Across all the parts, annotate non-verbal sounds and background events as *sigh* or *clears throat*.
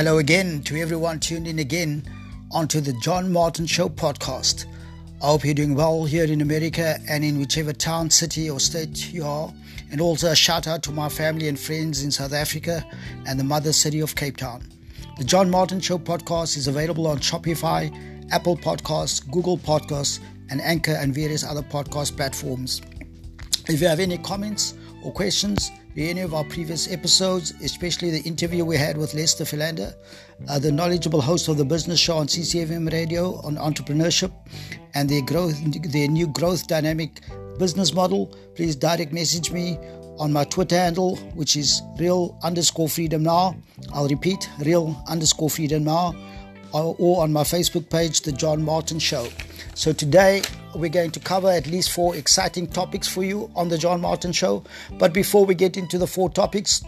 Hello again to everyone tuned in again onto the John Martin Show podcast. I hope you're doing well here in America and in whichever town, city, or state you are. And also a shout out to my family and friends in South Africa and the mother city of Cape Town. The John Martin Show podcast is available on Spotify, Apple Podcasts, Google Podcasts, and Anchor and various other podcast platforms. If you have any comments or questions, any of our previous episodes, especially the interview we had with Lester Philander, uh, the knowledgeable host of the business show on CCFM radio on entrepreneurship and their growth, their new growth dynamic business model, please direct message me on my Twitter handle, which is real underscore freedom now. I'll repeat, real underscore freedom now, or, or on my Facebook page, The John Martin Show. So today we're going to cover at least four exciting topics for you on the John Martin Show. But before we get into the four topics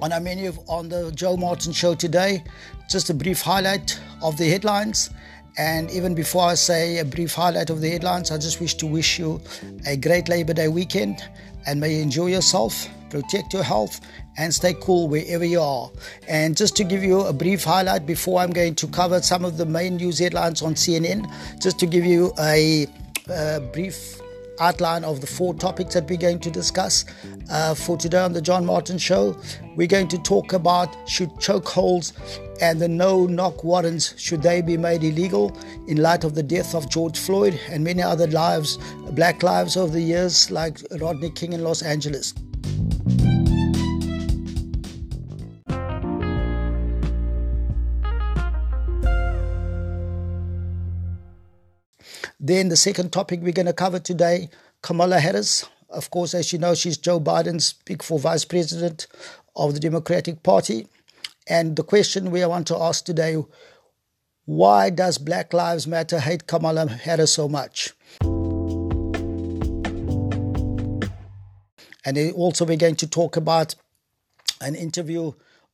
on our menu on the Joe Martin Show today, just a brief highlight of the headlines. And even before I say a brief highlight of the headlines, I just wish to wish you a great Labor Day weekend and may you enjoy yourself, protect your health, and stay cool wherever you are. And just to give you a brief highlight before I'm going to cover some of the main news headlines on CNN, just to give you a, a brief outline of the four topics that we're going to discuss uh, for today on the John Martin Show. We're going to talk about should chokeholds and the no knock warrants should they be made illegal in light of the death of George Floyd and many other lives, black lives over the years, like Rodney King in Los Angeles. Then the second topic we're going to cover today, Kamala Harris. Of course, as you know, she's Joe Biden's pick for vice president of the Democratic Party. And the question we want to ask today, why does Black Lives Matter hate Kamala Harris so much? And also we're going to talk about an interview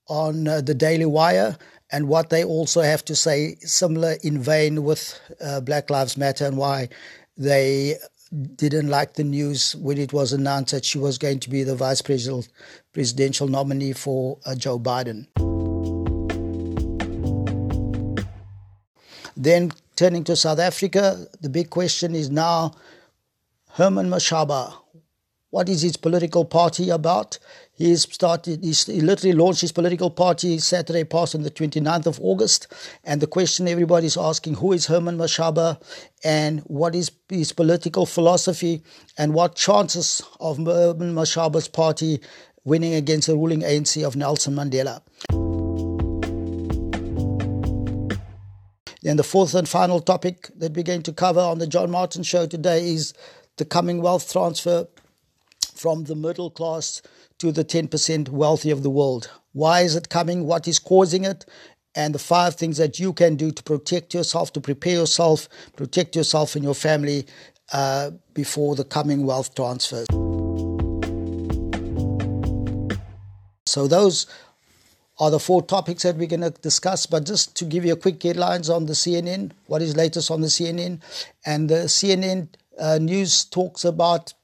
on uh, the Daily Wire and what they also have to say, similar in vein with uh, Black Lives Matter and why they didn't like the news when it was announced that she was going to be the vice presidential nominee for uh, Joe Biden. Then turning to South Africa, the big question is now Herman Mashaba. What is his political party about? He's started, he's, he literally launched his political party Saturday past on the 29th of August. And the question everybody's asking, who is Herman Mashaba and what is his political philosophy and what chances of Herman Mashaba's party winning against the ruling ANC of Nelson Mandela? Then the fourth and final topic that we're going to cover on the John Martin show today is the coming wealth transfer from the middle class to the 10% wealthy of the world. Why is it coming? What is causing it? And the five things that you can do to protect yourself, to prepare yourself, protect yourself and your family uh, before the coming wealth transfers. So, those are the four topics that we're going to discuss. But just to give you a quick headlines on the CNN, what is latest on the CNN? And the CNN uh, news talks about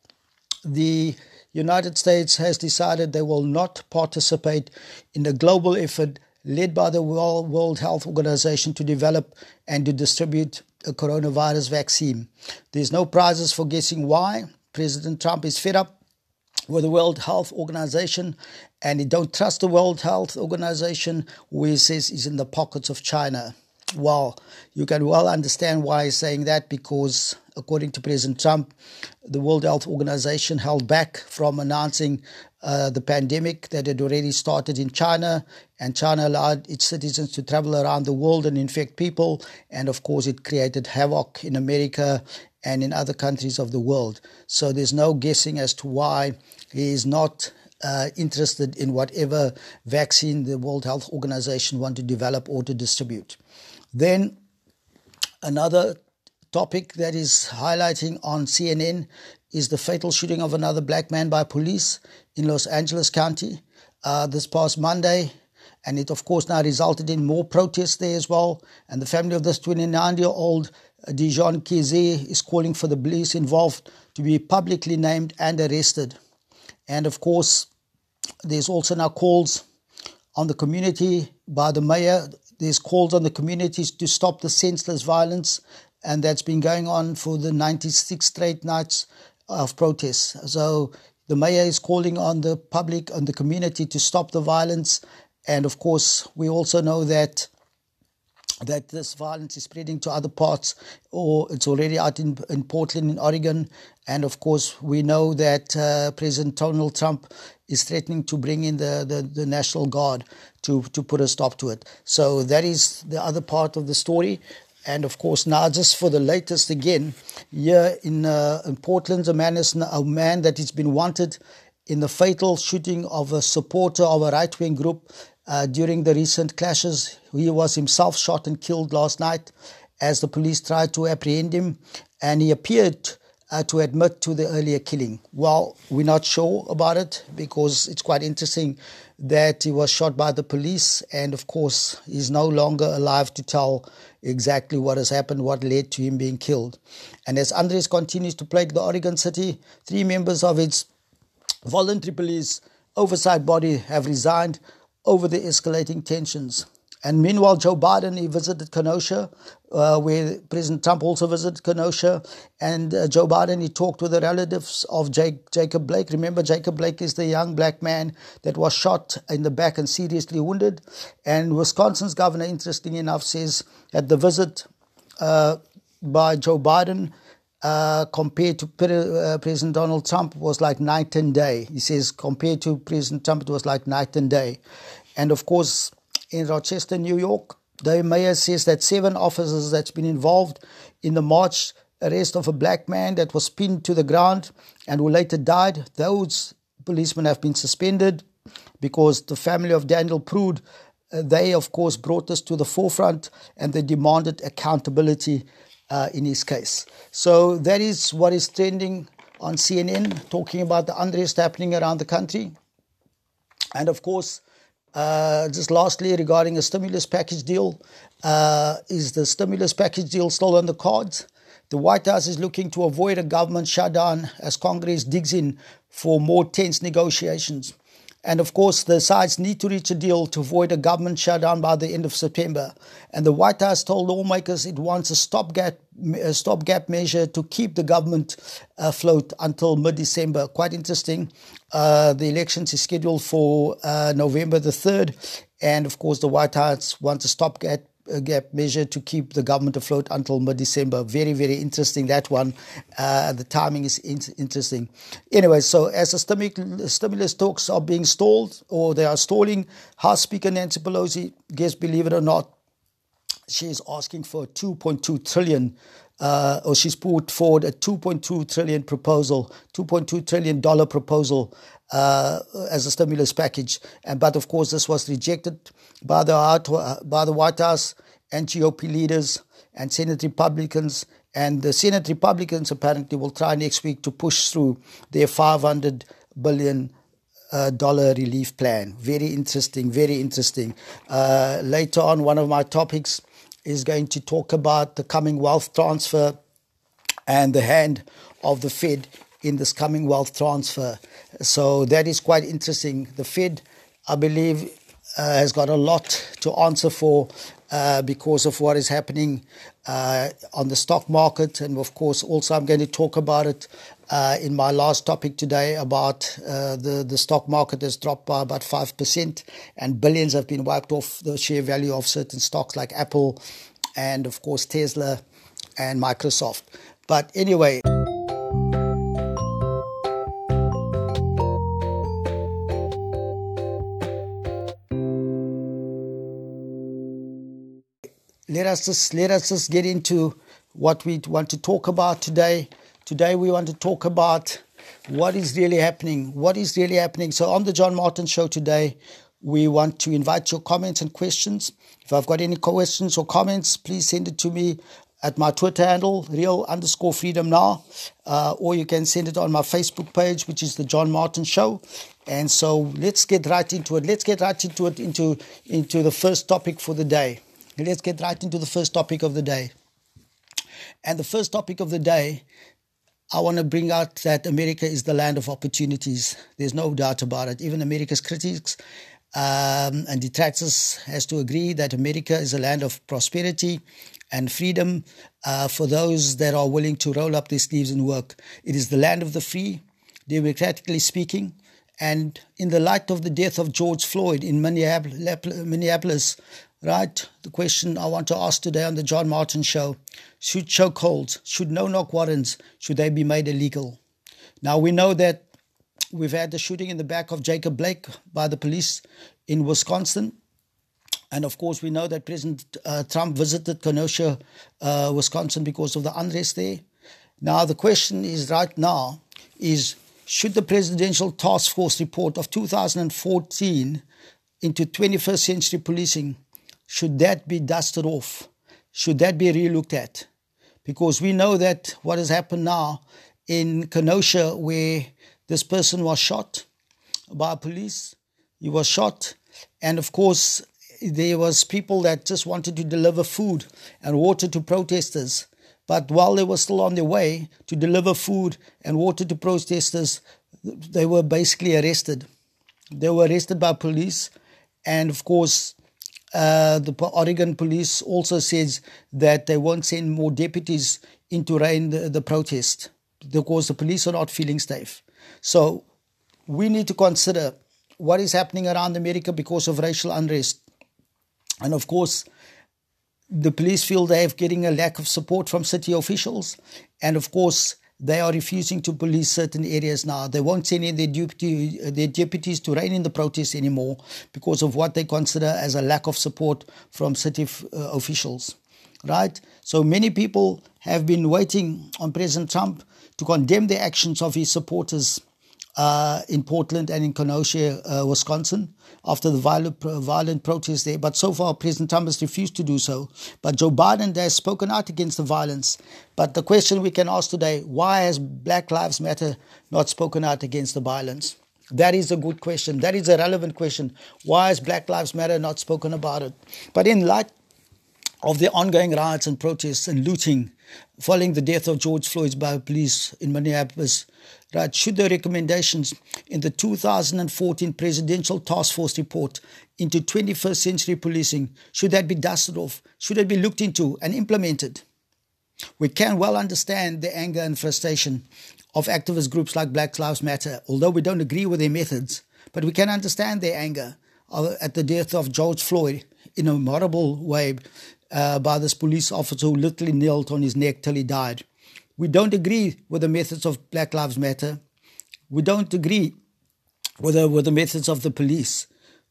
the United States has decided they will not participate in the global effort led by the World Health Organization to develop and to distribute a coronavirus vaccine. There's no prizes for guessing why. President Trump is fed up with the World Health Organization and he don't trust the World Health Organization who he says is in the pockets of China. Well, you can well understand why he's saying that because according to President Trump, the World Health Organization held back from announcing uh, the pandemic that had already started in China, and China allowed its citizens to travel around the world and infect people. And of course, it created havoc in America and in other countries of the world. So there's no guessing as to why he is not uh, interested in whatever vaccine the World Health Organization want to develop or to distribute. Then another topic that is highlighting on CNN is the fatal shooting of another black man by police in Los Angeles County uh, this past Monday. And it, of course, now resulted in more protests there as well. And the family of this 29 year old uh, Dijon Kizzee is calling for the police involved to be publicly named and arrested. And of course, there's also now calls on the community by the mayor. There's calls on the communities to stop the senseless violence, and that's been going on for the 96 straight nights of protests. So the mayor is calling on the public and the community to stop the violence. And of course, we also know that that this violence is spreading to other parts, or it's already out in, in Portland, in Oregon. And of course, we know that uh, President Donald Trump is threatening to bring in the, the, the, National Guard to, to put a stop to it. So that is the other part of the story. And of course, now just for the latest again, here in, uh, in Portland, a man, is, a man that has been wanted in the fatal shooting of a supporter of a right wing group uh, during the recent clashes. He was himself shot and killed last night as the police tried to apprehend him, and he appeared uh, to admit to the earlier killing. Well, we're not sure about it because it's quite interesting that he was shot by the police, and of course, he's no longer alive to tell exactly what has happened, what led to him being killed. And as Andres continues to plague the Oregon city, three members of its voluntary police oversight body have resigned over the escalating tensions. And meanwhile, Joe Biden, he visited Kenosha, uh, where President Trump also visited Kenosha. And uh, Joe Biden, he talked with the relatives of Jake, Jacob Blake. Remember, Jacob Blake is the young black man that was shot in the back and seriously wounded. And Wisconsin's governor, interesting enough, says that the visit uh, by Joe Biden uh, compared to uh, President Donald Trump was like night and day. He says compared to President Trump, it was like night and day. And of course, in Rochester, New York, the mayor says that seven officers that's been involved in the March arrest of a black man that was pinned to the ground and who later died. Those policemen have been suspended because the family of Daniel Prude, uh, they of course brought this to the forefront and they demanded accountability uh, in his case. So that is what is trending on CNN, talking about the unrest happening around the country. And of course, uh, just lastly, regarding a stimulus package deal, uh, is the stimulus package deal still on the cards? The White House is looking to avoid a government shutdown as Congress digs in for more tense negotiations. And of course, the sides need to reach a deal to avoid a government shutdown by the end of September. And the White House told lawmakers it wants a stopgap, a stopgap measure to keep the government afloat until mid December. Quite interesting. Uh, the elections is scheduled for uh, November the 3rd. And of course, the White House wants a stopgap gap measure to keep the government afloat until mid December. Very, very interesting, that one. Uh, the timing is in- interesting. Anyway, so as the stimulus, talks are being stalled or they are stalling, House Speaker Nancy Pelosi, guess, believe it or not, she is asking for 2.2 trillion uh, or she's put forward a 2.2 trillion proposal, 2.2 trillion dollar proposal uh, as a stimulus package. And but of course, this was rejected by the White House and GOP leaders and Senate Republicans. And the Senate Republicans apparently will try next week to push through their 500 billion uh, dollar relief plan. Very interesting, very interesting. Uh, later on, one of my topics is going to talk about the coming wealth transfer and the hand of the Fed in this coming wealth transfer. So that is quite interesting. The Fed, I believe, has got a lot to answer for uh, because of what is happening uh, on the stock market. And of course, also, I'm going to talk about it uh, in my last topic today about uh, the, the stock market has dropped by about 5%, and billions have been wiped off the share value of certain stocks like Apple and, of course, Tesla and Microsoft. But anyway, us just let us just get into what we want to talk about today. Today we want to talk about what is really happening. What is really happening? So on the John Martin show today, we want to invite your comments and questions. If I've got any questions or comments, please send it to me at my Twitter handle, real underscore freedom now, uh, or you can send it on my Facebook page, which is the John Martin Show. And so let's get right into it. Let's get right into it into into the first topic for the day. Let's get right into the first topic of the day. And the first topic of the day, I want to bring out that America is the land of opportunities. There's no doubt about it. Even America's critics Um, and detractors has to agree that America is a land of prosperity and freedom uh, for those that are willing to roll up their sleeves and work. It is the land of the free, democratically speaking. And in the light of the death of George Floyd in Minneapolis, right, the question I want to ask today on the John Martin Show should chokeholds, should no knock warrants, should they be made illegal? Now, we know that we've had the shooting in the back of Jacob Blake by the police in Wisconsin. And of course, we know that President uh, Trump visited Kenosha, uh, Wisconsin because of the unrest there. Now, the question is right now is should the Presidential Task Force report of 2014 into 21st century policing, should that be dusted off? Should that be relooked at? Because we know that what has happened now in Kenosha, where this person was shot by police, he was shot, and of course, there was people that just wanted to deliver food and water to protesters. But while they were still on their way to deliver food and water to protesters, they were basically arrested. They were arrested by police, and of course, uh, the Oregon police also says that they won't send more deputies into rein the, the protest because the police are not feeling safe. So we need to consider what is happening around America because of racial unrest. And of course, the police feel they are getting a lack of support from city officials. And of course, they are refusing to police certain areas now. They won't send in their, deputy, their deputies to rein in the protests anymore because of what they consider as a lack of support from city f- uh, officials. Right? So many people have been waiting on President Trump to condemn the actions of his supporters uh, in Portland and in Kenosha, uh, Wisconsin, after the violent, violent protests there. But so far, President Trump has refused to do so. But Joe Biden has spoken out against the violence. But the question we can ask today why has Black Lives Matter not spoken out against the violence? That is a good question. That is a relevant question. Why has Black Lives Matter not spoken about it? But in light of the ongoing riots and protests and looting following the death of George Floyd by police in Minneapolis, right, should the recommendations in the 2014 Presidential Task Force report into 21st century policing, should that be dusted off? Should it be looked into and implemented? We can well understand the anger and frustration of activist groups like Black Lives Matter, although we don't agree with their methods, but we can understand their anger at the death of George Floyd in a horrible way uh, by this police officer who literally knelt on his neck till he died. We don't agree with the methods of Black Lives Matter. We don't agree with the, with the methods of the police.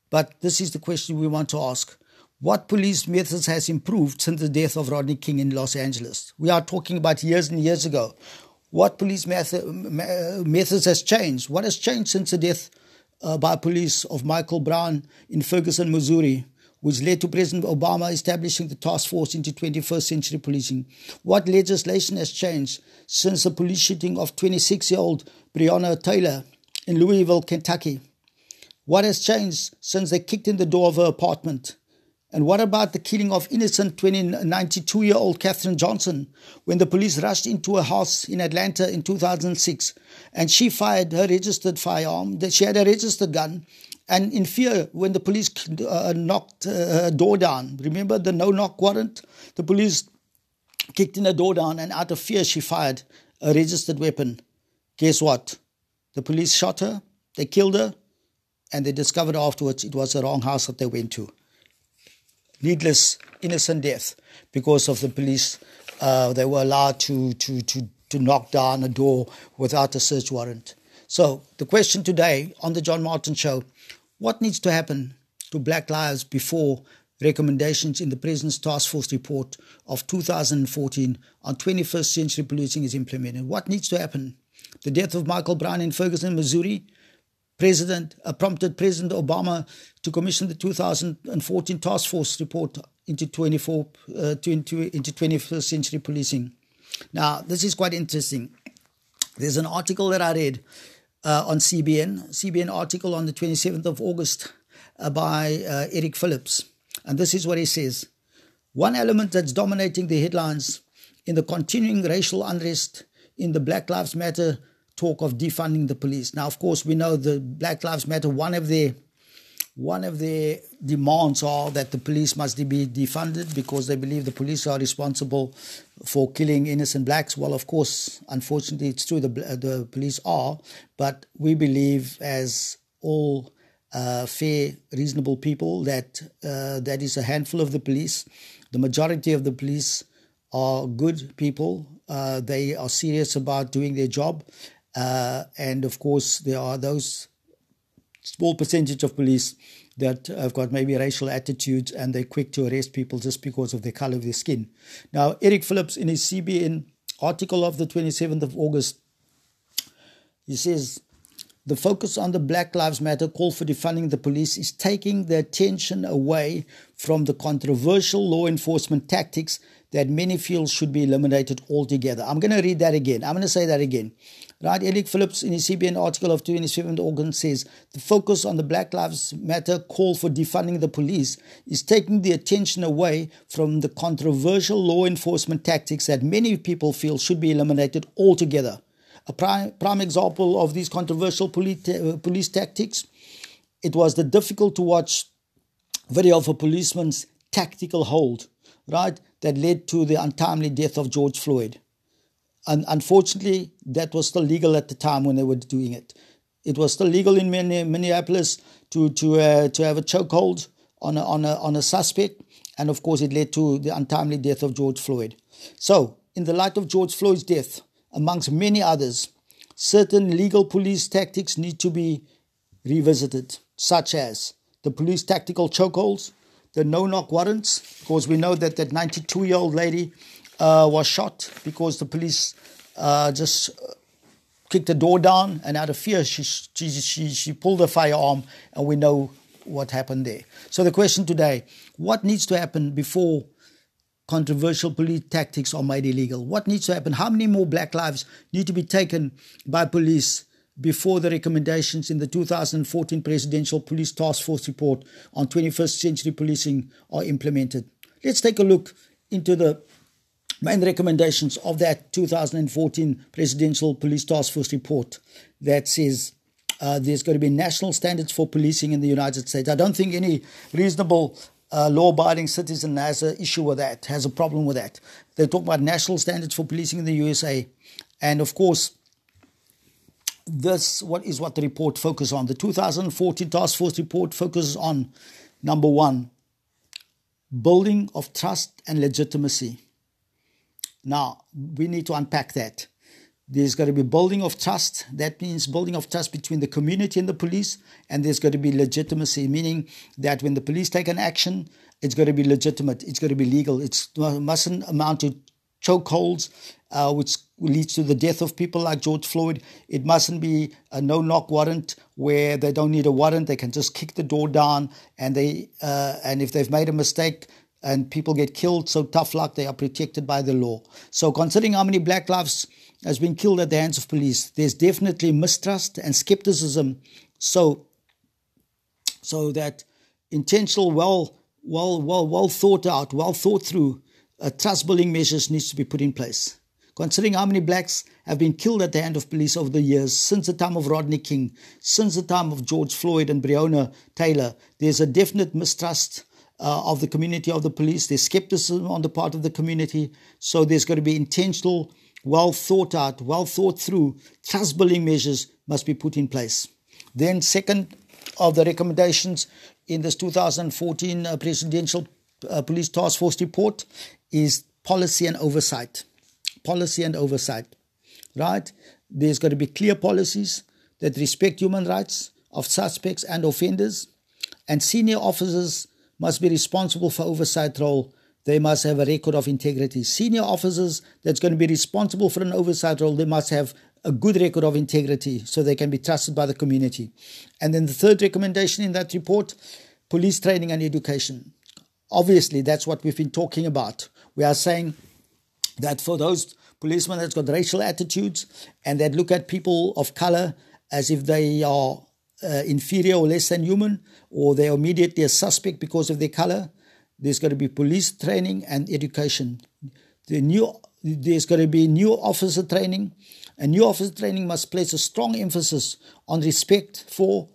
But this is the question we want to ask. What police methods has improved since the death of Rodney King in Los Angeles? We are talking about years and years ago. What police method, methods has changed? What has changed since the death uh, by police of Michael Brown in Ferguson, Missouri? Which led to President Obama establishing the task force into 21st century policing. What legislation has changed since the police shooting of 26 year old Breonna Taylor in Louisville, Kentucky? What has changed since they kicked in the door of her apartment? And what about the killing of innocent 92 year old Katherine Johnson when the police rushed into a house in Atlanta in 2006 and she fired her registered firearm? She had a registered gun and in fear when the police uh, knocked uh, her door down. Remember the no knock warrant? The police kicked in the door down, and out of fear, she fired a registered weapon. Guess what? The police shot her, they killed her, and they discovered afterwards it was the wrong house that they went to. Needless, innocent death because of the police. Uh, they were allowed to, to, to, to knock down a door without a search warrant. So, the question today on the John Martin Show what needs to happen to black lives before recommendations in the President's Task Force report of 2014 on 21st century policing is implemented? What needs to happen? The death of Michael Brown in Ferguson, Missouri, President uh, prompted President Obama to commission the 2014 Task Force report into 24 uh, into 21st century policing. Now, this is quite interesting. There's an article that I read uh, on CBN, CBN article on the 27th of August uh, by uh, Eric Phillips. And this is what he says One element that's dominating the headlines in the continuing racial unrest in the Black Lives Matter talk of defunding the police. Now, of course, we know the Black Lives Matter, one of their one of their demands are that the police must be defunded because they believe the police are responsible for killing innocent blacks. Well, of course, unfortunately, it's true the the police are, but we believe, as all uh, fair, reasonable people, that uh, that is a handful of the police. The majority of the police are good people. Uh, they are serious about doing their job, uh, and of course, there are those small percentage of police that have got maybe racial attitudes and they're quick to arrest people just because of the color of their skin. Now, Eric Phillips, in his CBN article of the 27th of August, he says, the focus on the Black Lives Matter call for defunding the police is taking the attention away from the controversial law enforcement tactics that many feel should be eliminated altogether. I'm going to read that again. I'm going to say that again. Right, Eric Phillips in his CBN article of 27th August says the focus on the Black Lives Matter call for defunding the police is taking the attention away from the controversial law enforcement tactics that many people feel should be eliminated altogether. A prime, prime example of these controversial police, uh, police tactics, it was the difficult to watch video of a policeman's tactical hold, right, that led to the untimely death of George Floyd. And unfortunately, that was still legal at the time when they were doing it. It was still legal in Minneapolis to to uh, to have a chokehold on a, on a on a suspect, and of course, it led to the untimely death of George Floyd. So, in the light of George Floyd's death, amongst many others, certain legal police tactics need to be revisited, such as the police tactical chokeholds, the no-knock warrants, because we know that that 92-year-old lady uh, was shot because the police uh, just uh, kicked the door down, and out of fear, she, she, she, she pulled a firearm, and we know what happened there. So the question today, what needs to happen before controversial police tactics are made illegal? What needs to happen? How many more black lives need to be taken by police before the recommendations in the 2014 Presidential Police Task Force report on 21st century policing are implemented? Let's take a look into the main recommendations of that 2014 Presidential Police Task Force report that says uh, there's going to be national standards for policing in the United States. I don't think any reasonable uh, law-abiding citizen has an issue with that, has a problem with that. They talk about national standards for policing in the USA, and of course, this what is what the report focuses on. The 2014 Task Force report focuses on number one, building of trust and legitimacy. Now, we need to unpack that. There's got to be building of trust. That means building of trust between the community and the police. And there's got to be legitimacy, meaning that when the police take an action, it's got to be legitimate. It's got to be legal. It mustn't amount to chokeholds, uh, which leads to the death of people like George Floyd. It mustn't be a no knock warrant where they don't need a warrant. They can just kick the door down and they uh, and if they've made a mistake, and people get killed. So tough luck, they are protected by the law. So considering how many black lives has been killed at the hands of police, there's definitely mistrust and skepticism. So, so that intentional, well, well, well, well thought out, well thought through, uh, trust building measures needs to be put in place. Considering how many blacks have been killed at the hand of police over the years, since the time of Rodney King, since the time of George Floyd and Breonna Taylor, there's a definite mistrust uh, of the community of the police. There's skepticism on the part of the community. So there's going to be intentional, well thought out, well thought through trust building measures must be put in place. Then, second of the recommendations in this 2014 uh, Presidential uh, Police Task Force report is policy and oversight. Policy and oversight, right? There's got to be clear policies that respect human rights of suspects and offenders, and senior officers must be responsible for oversight role. They must have a record of integrity. Senior officers that's going to be responsible for an oversight role, they must have a good record of integrity so they can be trusted by the community. And then the third recommendation in that report police training and education. Obviously, that's what we've been talking about. We are saying that for those policemen that's got racial attitudes and that look at people of color as if they are uh, inferior or less than human, or they are immediately a suspect because of their color. There's got to be police training and education. The new, there's got to be new officer training, and new officer training must place a strong emphasis on respect for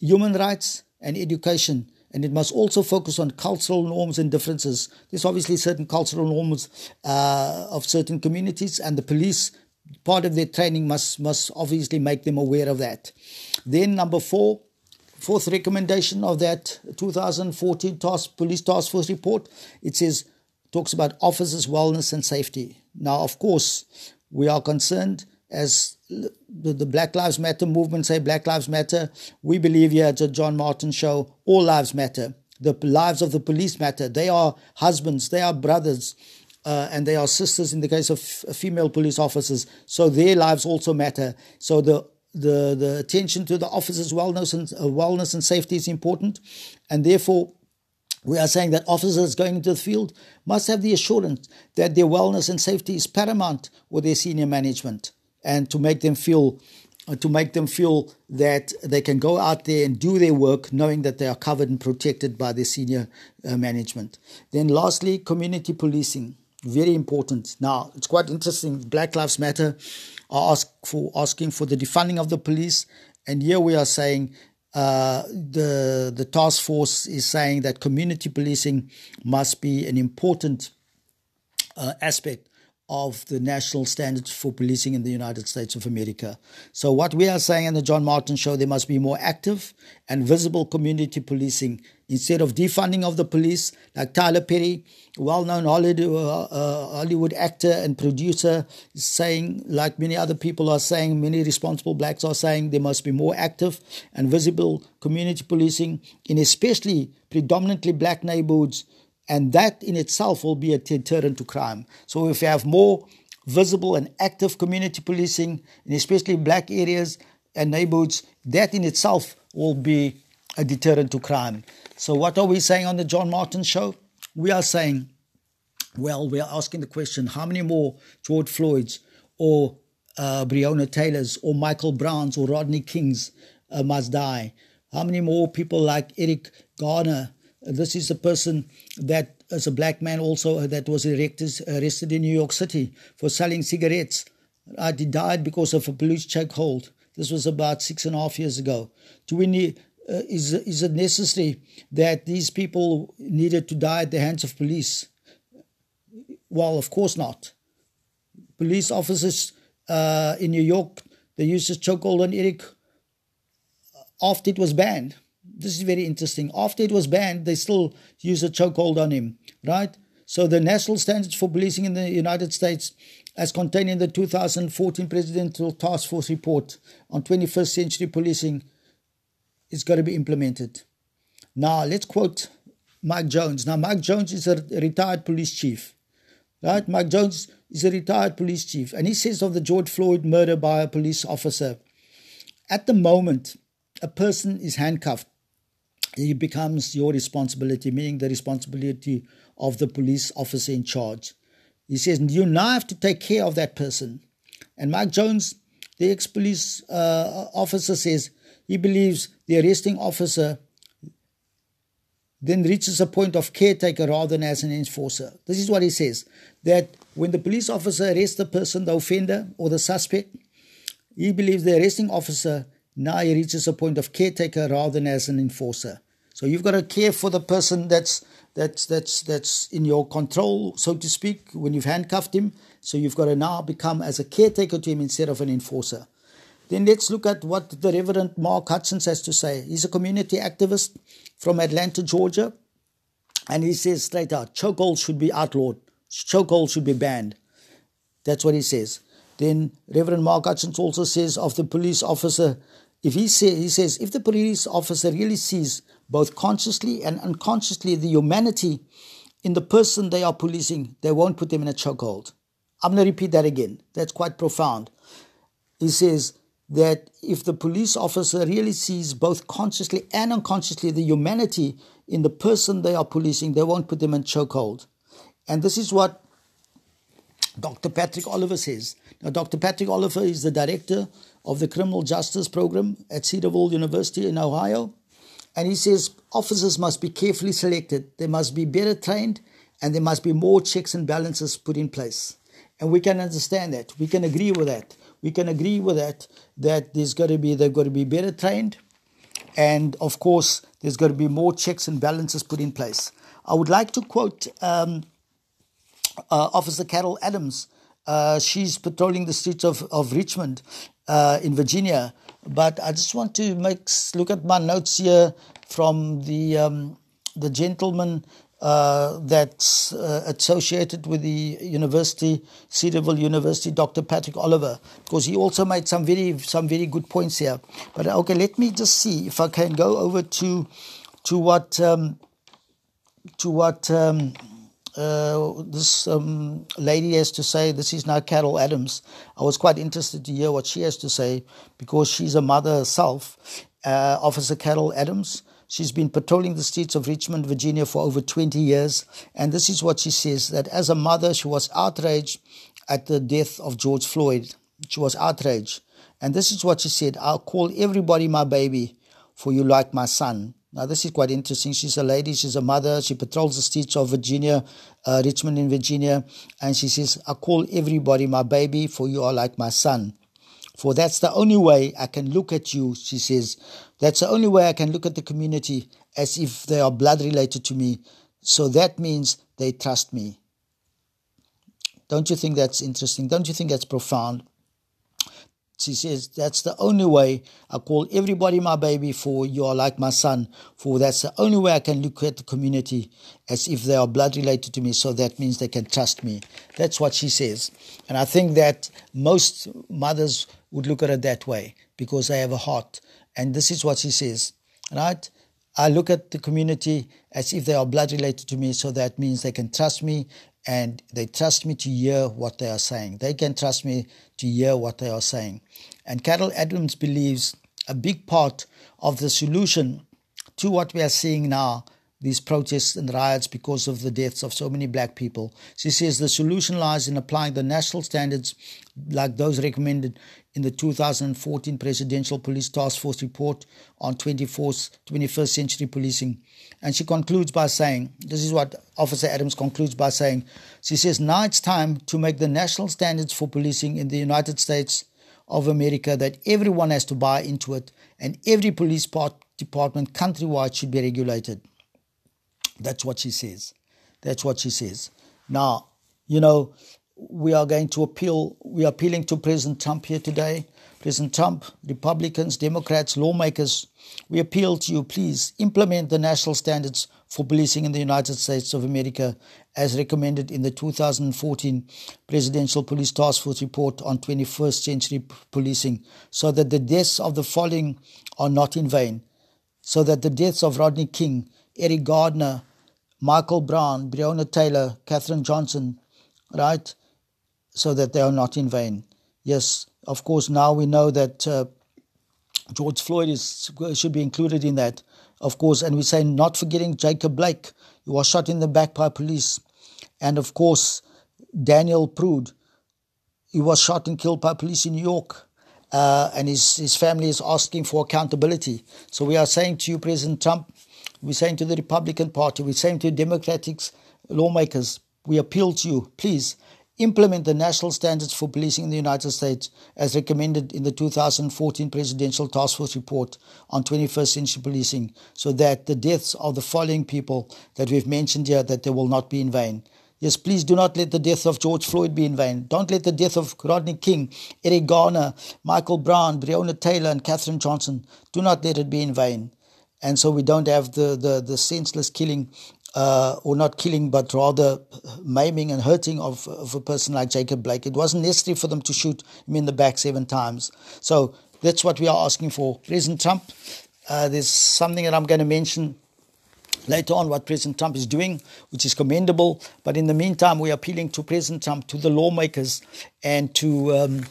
human rights, and education. And it must also focus on cultural norms and differences. There's obviously certain cultural norms uh, of certain communities, and the police, part of their training must, must obviously make them aware of that. Then, number four, fourth recommendation of that 2014 task, police task force report, it says, talks about officers' wellness and safety. Now, of course, we are concerned as the, the, Black Lives Matter movement say Black Lives Matter. We believe here at the John Martin Show, all lives matter. The lives of the police matter. They are husbands, they are brothers, uh, and they are sisters in the case of f- female police officers. So their lives also matter. So the the, the attention to the officers' wellness and uh, wellness and safety is important, and therefore we are saying that officers going into the field must have the assurance that their wellness and safety is paramount with their senior management and to make them feel uh, to make them feel that they can go out there and do their work knowing that they are covered and protected by their senior uh, management. Then lastly, community policing, very important. Now, it's quite interesting. Black Lives Matter are ask for asking for the defunding of the police and here we are saying uh, the the task force is saying that community policing must be an important uh, aspect of the national standards for policing in the United States of America. So, what we are saying in the John Martin Show, there must be more active and visible community policing instead of defunding of the police, like Tyler Perry, well known uh, uh, Hollywood actor and producer, is saying, like many other people are saying, many responsible blacks are saying, there must be more active and visible community policing in especially predominantly black neighborhoods and that in itself will be a deterrent to crime. So if you have more visible and active community policing, and especially black areas and neighborhoods, that in itself will be a deterrent to crime. So what are we saying on the John Martin show? We are saying, well, we are asking the question, how many more George Floyd's or uh, Breonna Taylor's or Michael Brown's or Rodney King's uh, must die? How many more people like Eric Garner this is a person that is a black man also that was arrested, in New York City for selling cigarettes. Uh, he died because of a police chokehold. This was about six and a half years ago. Do we need, uh, is, is it necessary that these people needed to die at the hands of police? Well, of course not. Police officers uh, in New York, they used a chokehold on Eric after it was banned this is very interesting. After it was banned, they still use a chokehold on him, right? So the national standards for policing in the United States, as contained in the 2014 Presidential Task Force report on 21st century policing, is going to be implemented. Now let's quote Mike Jones. Now Mike Jones is a retired police chief, right? Mike Jones is a retired police chief, and he says of the George Floyd murder by a police officer, at the moment, a person is handcuffed it becomes your responsibility, meaning the responsibility of the police officer in charge. He says, You now have to take care of that person. And Mike Jones, the ex police uh, officer, says he believes the arresting officer then reaches a point of caretaker rather than as an enforcer. This is what he says that when the police officer arrests the person, the offender or the suspect, he believes the arresting officer now he reaches a point of caretaker rather than as an enforcer. So you've got to care for the person that's that's that's that's in your control, so to speak, when you've handcuffed him. So you've got to now become as a caretaker to him instead of an enforcer. Then let's look at what the Reverend Mark Hutchins has to say. He's a community activist from Atlanta, Georgia, and he says straight out, chokeholds should be outlawed. Chokeholds should be banned. That's what he says. Then Reverend Mark Hutchins also says of the police officer if he, say, he says, if the police officer really sees both consciously and unconsciously the humanity in the person they are policing, they won't put them in a chokehold. I'm going to repeat that again. That's quite profound. He says that if the police officer really sees both consciously and unconsciously the humanity in the person they are policing, they won't put them in chokehold. And this is what Dr. Patrick Oliver says. Now, Dr. Patrick Oliver is the director of the Criminal Justice Program at Cedarville University in Ohio. And he says officers must be carefully selected, they must be better trained, and there must be more checks and balances put in place. And we can understand that. We can agree with that. We can agree with that, that there's got to be, they've got to be better trained, And of course, there's got to be more checks and balances put in place. I would like to quote um, uh, Officer Carol Adams. Uh, she's patrolling the streets of, of Richmond uh, in Virginia. But I just want to make look at my notes here from the um, the gentleman uh, that's uh, associated with the university, Cedarville University, Dr. Patrick Oliver, because he also made some very some very good points here. But okay, let me just see if I can go over to to what um, to what um, uh, this um, lady has to say. This is now Carol Adams. I was quite interested to hear what she has to say because she's a mother herself, uh, Officer Carol Adams. She's been patrolling the streets of Richmond, Virginia for over 20 years. And this is what she says that as a mother, she was outraged at the death of George Floyd. She was outraged. And this is what she said I'll call everybody my baby, for you like my son. Now, this is quite interesting. She's a lady, she's a mother, she patrols the streets of Virginia, uh, Richmond in Virginia, and she says, I call everybody my baby, for you are like my son. For that's the only way I can look at you, she says. That's the only way I can look at the community as if they are blood related to me. So that means they trust me. Don't you think that's interesting? Don't you think that's profound? She says, That's the only way I call everybody my baby, for you are like my son. For that's the only way I can look at the community as if they are blood related to me. So that means they can trust me. That's what she says. And I think that most mothers would look at it that way because they have a heart. And this is what she says, right? I look at the community as if they are blood related to me. So that means they can trust me and they trust me to hear what they are saying. They can trust me to hear what they are saying. And Carol Adams believes a big part of the solution to what we are seeing now, these protests and riots because of the deaths of so many black people. She says the solution lies in applying the national standards like those recommended in the 2014 Presidential Police Task Force report on 24th, 21st century policing. And she concludes by saying, this is what Officer Adams concludes by saying, she says, now it's time to make the national standards for policing in the United States of America that everyone has to buy into it and every police part, department countrywide should be regulated. That's what she says. That's what she says. Now, you know, we are going to appeal, we are appealing to President Trump here today. President Trump, Republicans, Democrats, lawmakers, we appeal to you, please implement the national standards for policing in the United States of America as recommended in the 2014 Presidential Police Task Force report on 21st century policing so that the deaths of the following are not in vain. So that the deaths of Rodney King, Eric Garner, Michael Brown, Breonna Taylor, Katherine Johnson, right? So that they are not in vain. Yes, of course, now we know that uh, George Floyd is, should be included in that, of course. And we say not forgetting Jacob Blake, who was shot in the back by police. And of course, Daniel Prude, he was shot and killed by police in New York. Uh, and his, his family is asking for accountability. So we are saying to you, President Trump, we're saying to the Republican Party, we're saying to Democratic lawmakers, we appeal to you, please implement the national standards for policing in the United States as recommended in the 2014 Presidential Task Force report on 21st century policing so that the deaths of the following people that we've mentioned here that they will not be in vain. Yes, please do not let the death of George Floyd be in vain. Don't let the death of Rodney King, Eric Garner, Michael Brown, Breonna Taylor, and Katherine Johnson, do not let it be in vain. And so we don't have the, the, the senseless killing uh, or not killing, but rather maiming and hurting of, of a person like Jacob Blake. It wasn't necessary for them to shoot him in the back seven times. So that's what we are asking for. President Trump, uh, there's something that I'm going to mention later on what President Trump is doing, which is commendable. But in the meantime, we are appealing to President Trump, to the lawmakers, and to um,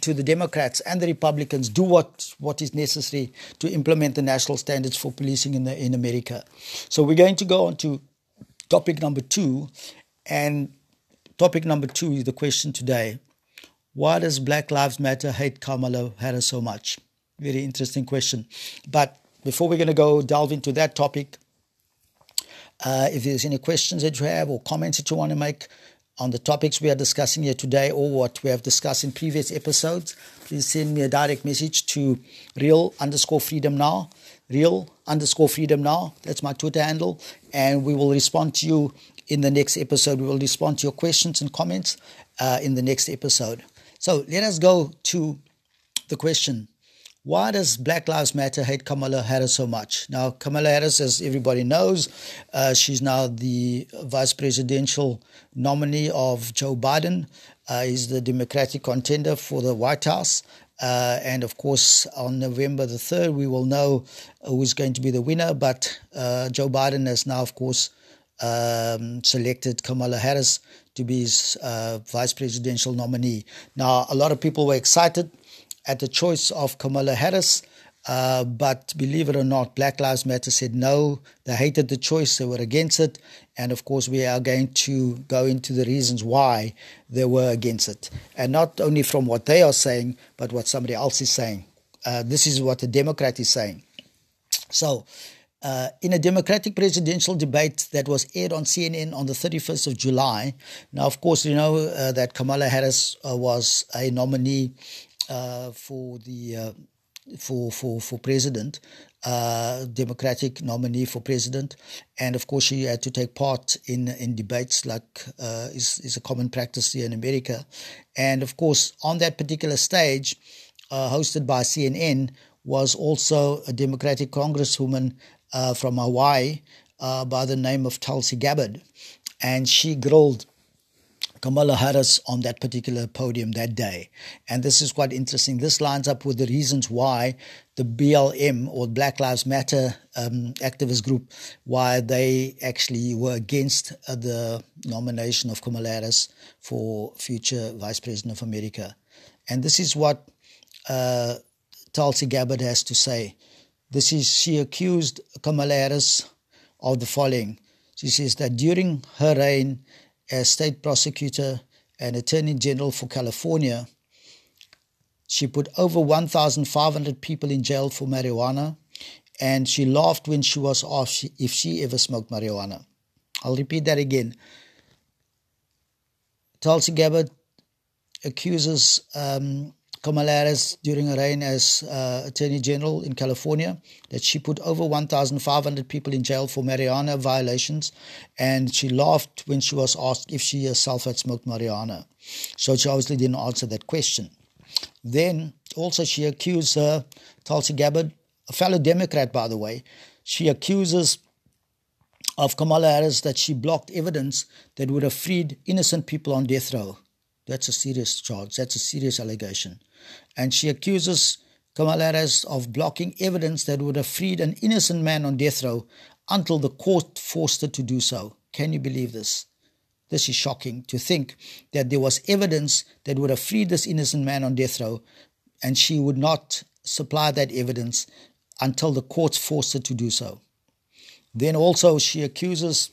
to the Democrats and the Republicans do what, what is necessary to implement the national standards for policing in, the, in America. So we're going to go on to topic number two. And topic number two is the question today Why does Black Lives Matter hate Kamala Harris so much? Very interesting question. But before we're going to go delve into that topic, uh, if there's any questions that you have or comments that you want to make, on the topics we are discussing here today or what we have discussed in previous episodes, please send me a direct message to real underscore freedom now, real underscore freedom now. That's my Twitter handle. And we will respond to you in the next episode. We will respond to your questions and comments uh, in the next episode. So let us go to the question why does Black Lives Matter hate Kamala Harris so much? Now, Kamala Harris, as everybody knows, uh, she's now the vice presidential nominee of Joe Biden. Uh, he's the Democratic contender for the White House. Uh, and of course, on November the 3rd, we will know who's going to be the winner. But uh, Joe Biden has now, of course, um, selected Kamala Harris to be his uh, vice presidential nominee. Now, a lot of people were excited at the choice of Kamala Harris. Uh, but believe it or not, Black Lives Matter said no. They hated the choice. They were against it. And of course, we are going to go into the reasons why they were against it. And not only from what they are saying, but what somebody else is saying. Uh, this is what a Democrat is saying. So, uh, in a Democratic presidential debate that was aired on CNN on the 31st of July. Now, of course, you know uh, that Kamala Harris uh, was a nominee for the uh, for for for president, uh, Democratic nominee for president, and of course she had to take part in in debates like uh, is is a common practice here in America, and of course on that particular stage, uh, hosted by CNN, was also a Democratic congresswoman uh, from Hawaii by the name of Tulsi Gabbard, and she grilled Kamala Harris on that particular podium that day. And this is quite interesting. This lines up with the reasons why the BLM or Black Lives Matter um, activist group, why they actually were against uh, the nomination of Kamala Harris for future Vice President of America. And this is what uh, Tulsi Gabbard has to say. This is she accused Kamala Harris of the following. She says that during her reign, as state prosecutor and attorney general for California. She put over 1,500 people in jail for marijuana, and she laughed when she was asked if she ever smoked marijuana. I'll repeat that again. Tulsi Gabbard accuses um, Kamala Harris during her reign as uh, Attorney General in California that she put over 1,500 people in jail for marijuana violations, and she laughed when she was asked if she herself had smoked marijuana. So she obviously didn't answer that question. Then also she accused her, Tulsi Gabbard, a fellow Democrat by the way, she accuses of Kamala Harris that she blocked evidence that would have freed innocent people on death row. That's a serious charge. That's a serious allegation and she accuses Kamala Harris of blocking evidence that would have freed an innocent man on death row until the court forced her to do so. Can you believe this? This is shocking to think that there was evidence that would have freed this innocent man on death row, and she would not supply that evidence until the courts forced her to do so. Then also, she accuses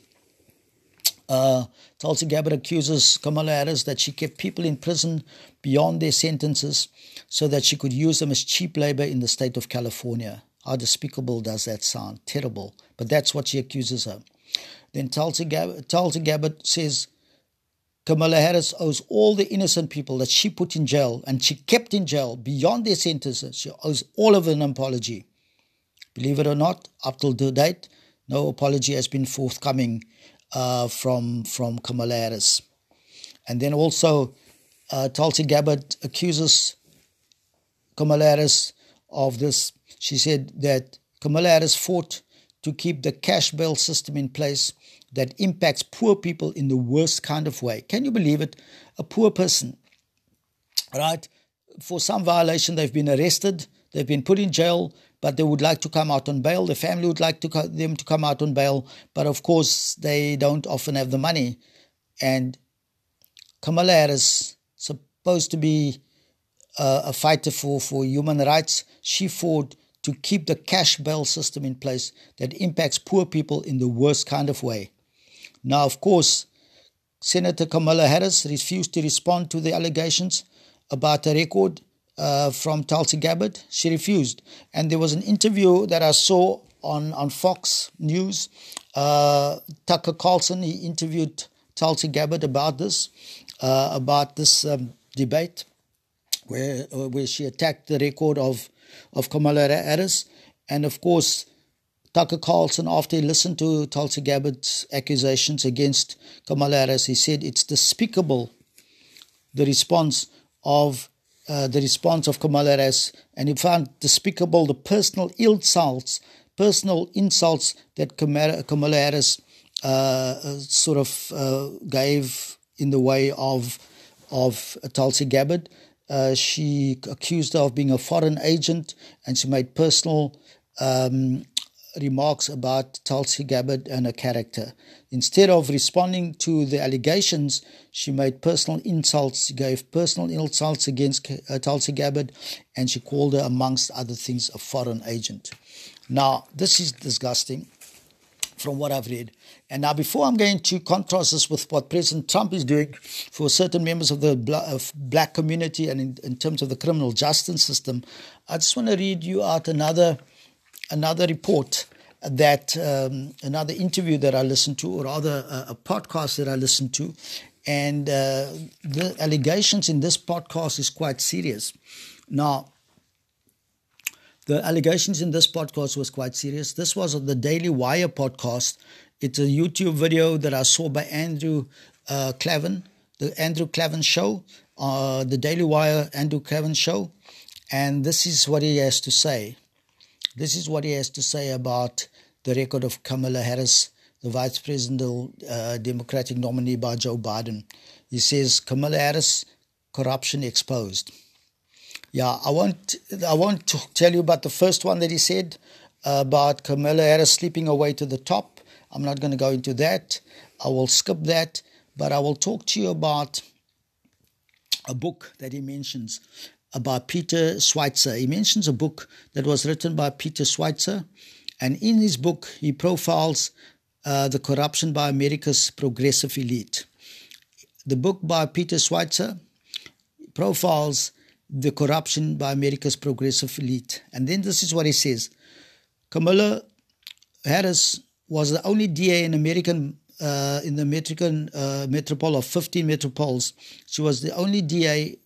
uh, Tulsi Gabbard accuses Kamala Harris that she kept people in prison beyond their sentences so that she could use them as cheap labor in the state of California. How despicable does that sound? Terrible. But that's what she accuses her. Then Tulsi Gabbard, Tulsi Gabbard says Kamala Harris owes all the innocent people that she put in jail and she kept in jail beyond their sentences. She owes all of them an apology. Believe it or not, up till the date, no apology has been forthcoming uh, from from Kamala Harris. And then also, uh, Tulsi Gabbard accuses Kamala Harris of this. She said that Kamala Harris fought to keep the cash bail system in place that impacts poor people in the worst kind of way. Can you believe it? A poor person, right? For some violation, they've been arrested, they've been put in jail, but they would like to come out on bail. The family would like to co- them to come out on bail, but of course they don't often have the money. And Kamala Harris, supposed to be uh, a fighter for, for human rights, she fought to keep the cash bail system in place that impacts poor people in the worst kind of way. Now, of course, Senator Kamala Harris refused to respond to the allegations about a record uh, from Tulsi Gabbard. She refused. And there was an interview that I saw on, on Fox News. Uh, Tucker Carlson, he interviewed Tulsi Gabbard about this, uh, about this um, debate, where uh, where she attacked the record of of Kamala Harris, and of course. Tucker Carlson, after he listened to Tulsi Gabbard's accusations against Kamala Harris, he said it's despicable the response of uh, the response of Harris, and he found despicable the personal insults, personal insults that Harris uh, uh, sort of uh, gave in the way of of Tulsi Gabbard. Uh, she accused her of being a foreign agent, and she made personal um, remarks about Tulsi Gabbard and her character. Instead of responding to the allegations, she made personal insults, she gave personal insults against uh, Tulsi Gabbard, and she called her, amongst other things, a foreign agent. Now, this is disgusting from what I've read. And now, before I'm going to contrast this with what President Trump is doing for certain members of the black community and in, in terms of the criminal justice system, I just want to read you out another another report that um, another interview that I listened to, or rather a, a podcast that I listened to, and uh, the allegations in this podcast is quite serious. Now, the allegations in this podcast was quite serious. This was the Daily Wire podcast. It's a YouTube video that I saw by Andrew uh, Klavan, the Andrew Klavan show, uh, the Daily Wire Andrew Klavan show, and this is what he has to say. This is what he has to say about the record of Kamala Harris, the vice presidential uh, Democratic nominee by Joe Biden. He says Kamala Harris corruption exposed. Yeah, I won't. I won't tell you about the first one that he said about Kamala Harris sleeping away to the top. I'm not going to go into that. I will skip that, but I will talk to you about a book that he mentions by Peter Schweizer. He mentions a book that was written by Peter Schweizer, and in his book, he profiles uh, the corruption by America's progressive elite. The book by Peter Schweizer profiles the corruption by America's progressive elite. And then this is what he says Kamala Harris was the only DA in American uh, in the American uh, metropole of 15 metropoles. She was the only DA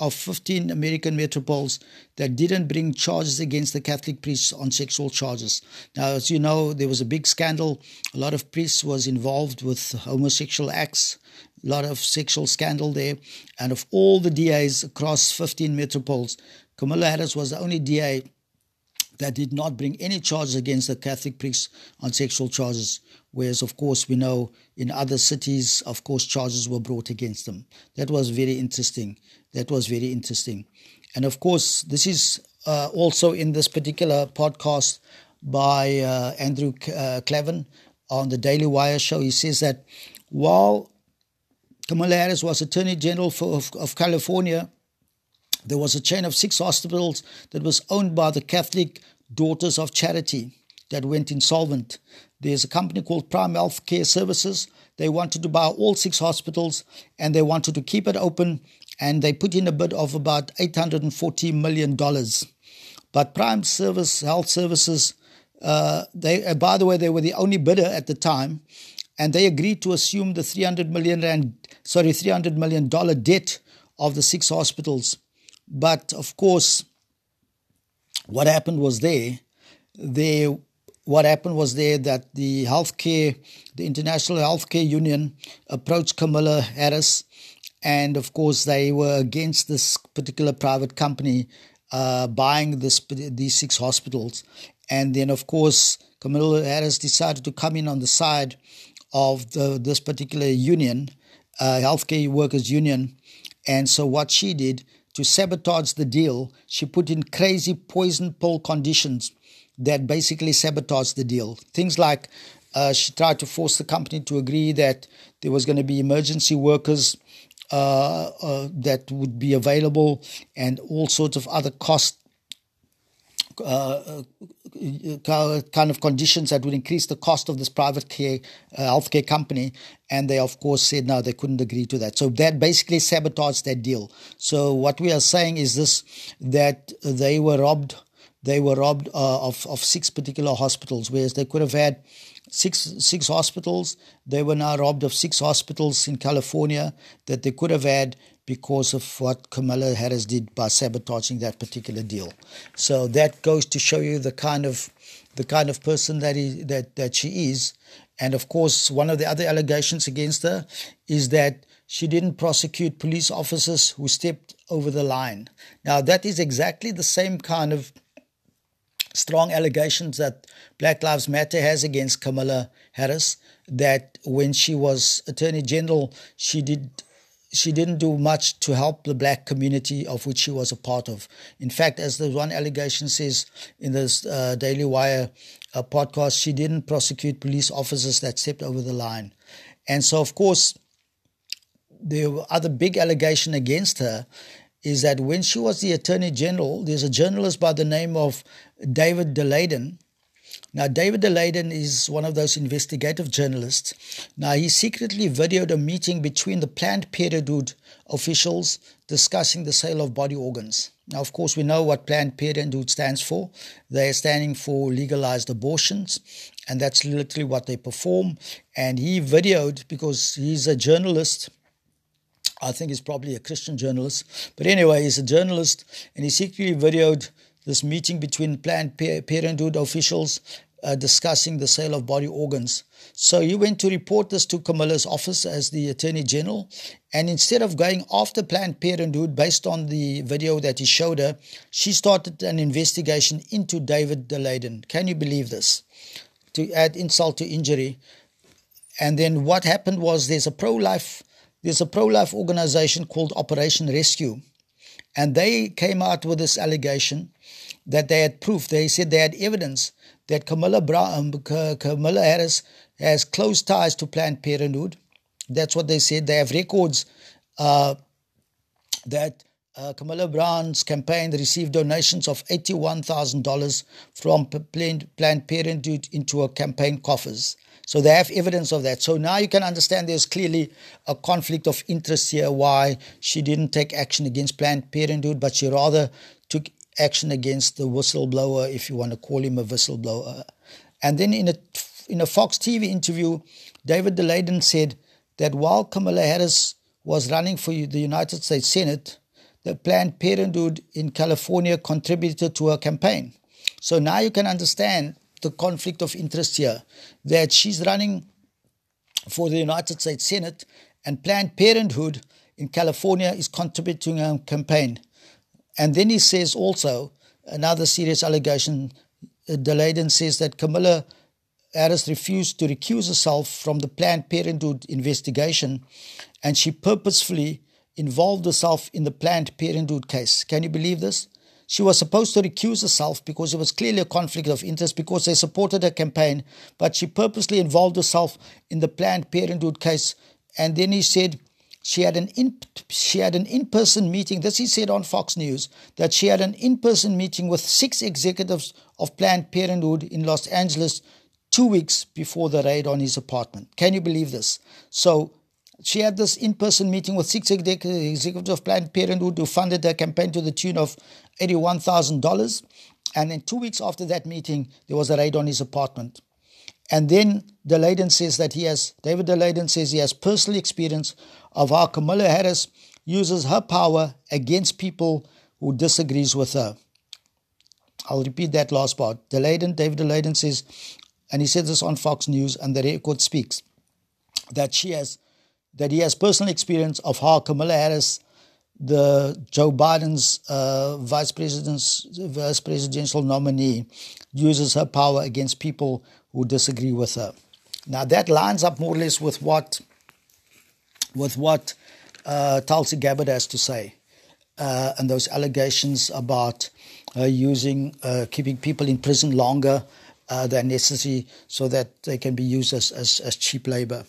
of 15 American metropoles that didn't bring charges against the Catholic priests on sexual charges. Now, as you know, there was a big scandal. A lot of priests was involved with homosexual acts, a lot of sexual scandal there. And of all the DAs across 15 metropoles, Kamala Harris was the only DA that did not bring any charges against the Catholic priests on sexual charges. Whereas, of course, we know in other cities, of course, charges were brought against them. That was very interesting. That was very interesting. And of course, this is uh, also in this particular podcast by uh, Andrew uh, Klavan on the Daily Wire show. He says that while Kamala Harris was Attorney General for, of, of California, there was a chain of six hospitals that was owned by the Catholic Daughters of Charity that went insolvent. There's a company called Prime Health Care Services. They wanted to buy all six hospitals and they wanted to keep it open and they put in a bid of about $840 million. But Prime Service Health Services, uh, they, uh, by the way, they were the only bidder at the time, and they agreed to assume the 300 million rand, sorry, 300 million dollar debt of the six hospitals. But of course, what happened was there, there what happened was there that the healthcare, the International Healthcare Union approached Kamala Harris and of course they were against this particular private company uh, buying this these six hospitals, and then of course Kamala Harris decided to come in on the side of the, this particular union, uh, healthcare workers union, and so what she did to sabotage the deal, she put in crazy poison pill conditions that basically sabotaged the deal. Things like uh, she tried to force the company to agree that there was going to be emergency workers uh, uh, that would be available and all sorts of other cost uh, uh, kind of conditions that would increase the cost of this private care uh, healthcare company, and they of course said no, they couldn't agree to that. So that basically sabotaged that deal. So what we are saying is this: that they were robbed they were robbed uh, of, of six particular hospitals, whereas they could have had six six hospitals. They were now robbed of six hospitals in California that they could have had because of what Kamala Harris did by sabotaging that particular deal. So that goes to show you the kind of the kind of person that he, that that she is. And of course, one of the other allegations against her is that she didn't prosecute police officers who stepped over the line. Now, that is exactly the same kind of strong allegations that Black Lives Matter has against Kamala Harris. That when she was Attorney General, she did she didn't do much to help the black community of which she was a part of. In fact, as the one allegation says in this uh, Daily Wire uh, podcast, she didn't prosecute police officers that stepped over the line. And so, of course, the other big allegation against her is that when she was the Attorney General, there's a journalist by the name of David Daleiden. Now, David Daleiden is one of those investigative journalists. Now, he secretly videoed a meeting between the Planned Parenthood officials discussing the sale of body organs. Now, of course, we know what Planned Parenthood stands for. They are standing for legalized abortions, and that's literally what they perform. And he videoed because he's a journalist I think he's probably a Christian journalist. But anyway, he's a journalist and he secretly videoed this meeting between Planned Parenthood officials uh, discussing the sale of body organs. So he went to report this to Kamala's office as the Attorney General. And instead of going after Planned Parenthood based on the video that he showed her, she started an investigation into David Daleiden. Can you believe this? To add insult to injury. And then what happened was there's a pro life there's a pro life organization called Operation Rescue, and they came out with this allegation that they had proof. They said they had evidence that Camilla, Brown, um, Camilla Harris has close ties to Planned Parenthood. That's what they said. They have records uh, that uh, Camilla Brown's campaign received donations of $81,000 from Planned Parenthood into her campaign coffers. So they have evidence of that. So now you can understand there's clearly a conflict of interest here why she didn't take action against Planned Parenthood, but she rather took action against the whistleblower, if you want to call him a whistleblower. And then in a in a Fox TV interview, David Daleiden said that while Kamala Harris was running for the United States Senate, the Planned Parenthood in California contributed to her campaign. So now you can understand the conflict of interest here that she's running for the United States Senate and Planned Parenthood in California is contributing her campaign. And then he says also another serious allegation. Uh, Daleiden says that Camilla Harris refused to recuse herself from the Planned Parenthood investigation and she purposefully involved herself in the Planned Parenthood case. Can you believe this? She was supposed to recuse herself because it was clearly a conflict of interest because they supported her campaign, but she purposely involved herself in the Planned Parenthood case. And then he said she had an in, she had an in-person meeting. This he said on Fox News that she had an in-person meeting with six executives of Planned Parenthood in Los Angeles two weeks before the raid on his apartment. Can you believe this? So she had this in-person meeting with six executives of Planned Parenthood who funded her campaign to the tune of $81,000. And then two weeks after that meeting, there was a raid on his apartment. And then Daleiden says that he has, David Daleiden says he has personal experience of how Kamala Harris uses her power against people who disagrees with her. I'll repeat that last part. Daleiden, David Daleiden says, and he said this on Fox News, and the record speaks, that she has that he has personal experience of how Kamala Harris, the Joe Biden's uh, vice president's vice presidential nominee, uses her power against people who disagree with her. Now that lines up more or less with what with what uh, Tulsi Gabbard has to say, uh, and those allegations about her using uh, keeping people in prison longer uh, than necessary so that they can be used as, as, as cheap labor.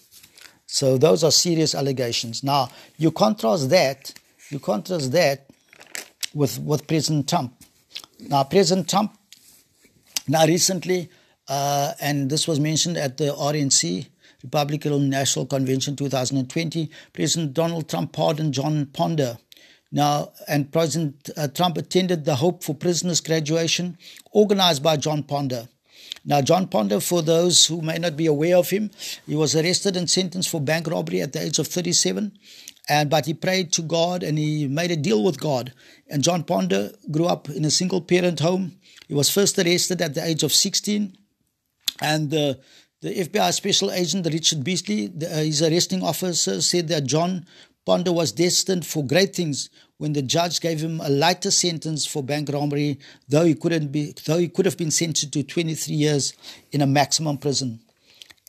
So those are serious allegations. Now you contrast that, you contrast that with with President Trump. Now President Trump, now recently, uh, and this was mentioned at the RNC Republican National Convention 2020, President Donald Trump pardoned John Ponder, Now, and President uh, Trump attended the Hope for Prisoners graduation organized by John Ponder. Now, John Ponder, for those who may not be aware of him, he was arrested and sentenced for bank robbery at the age of 37. And, but he prayed to God and he made a deal with God. And John Ponder grew up in a single parent home. He was first arrested at the age of 16. And the, the FBI special agent, Richard Beasley, the, uh, his arresting officer, said that John Ponder was destined for great things when the judge gave him a lighter sentence for bank robbery, though he couldn't be, though he could have been sentenced to 23 years in a maximum prison.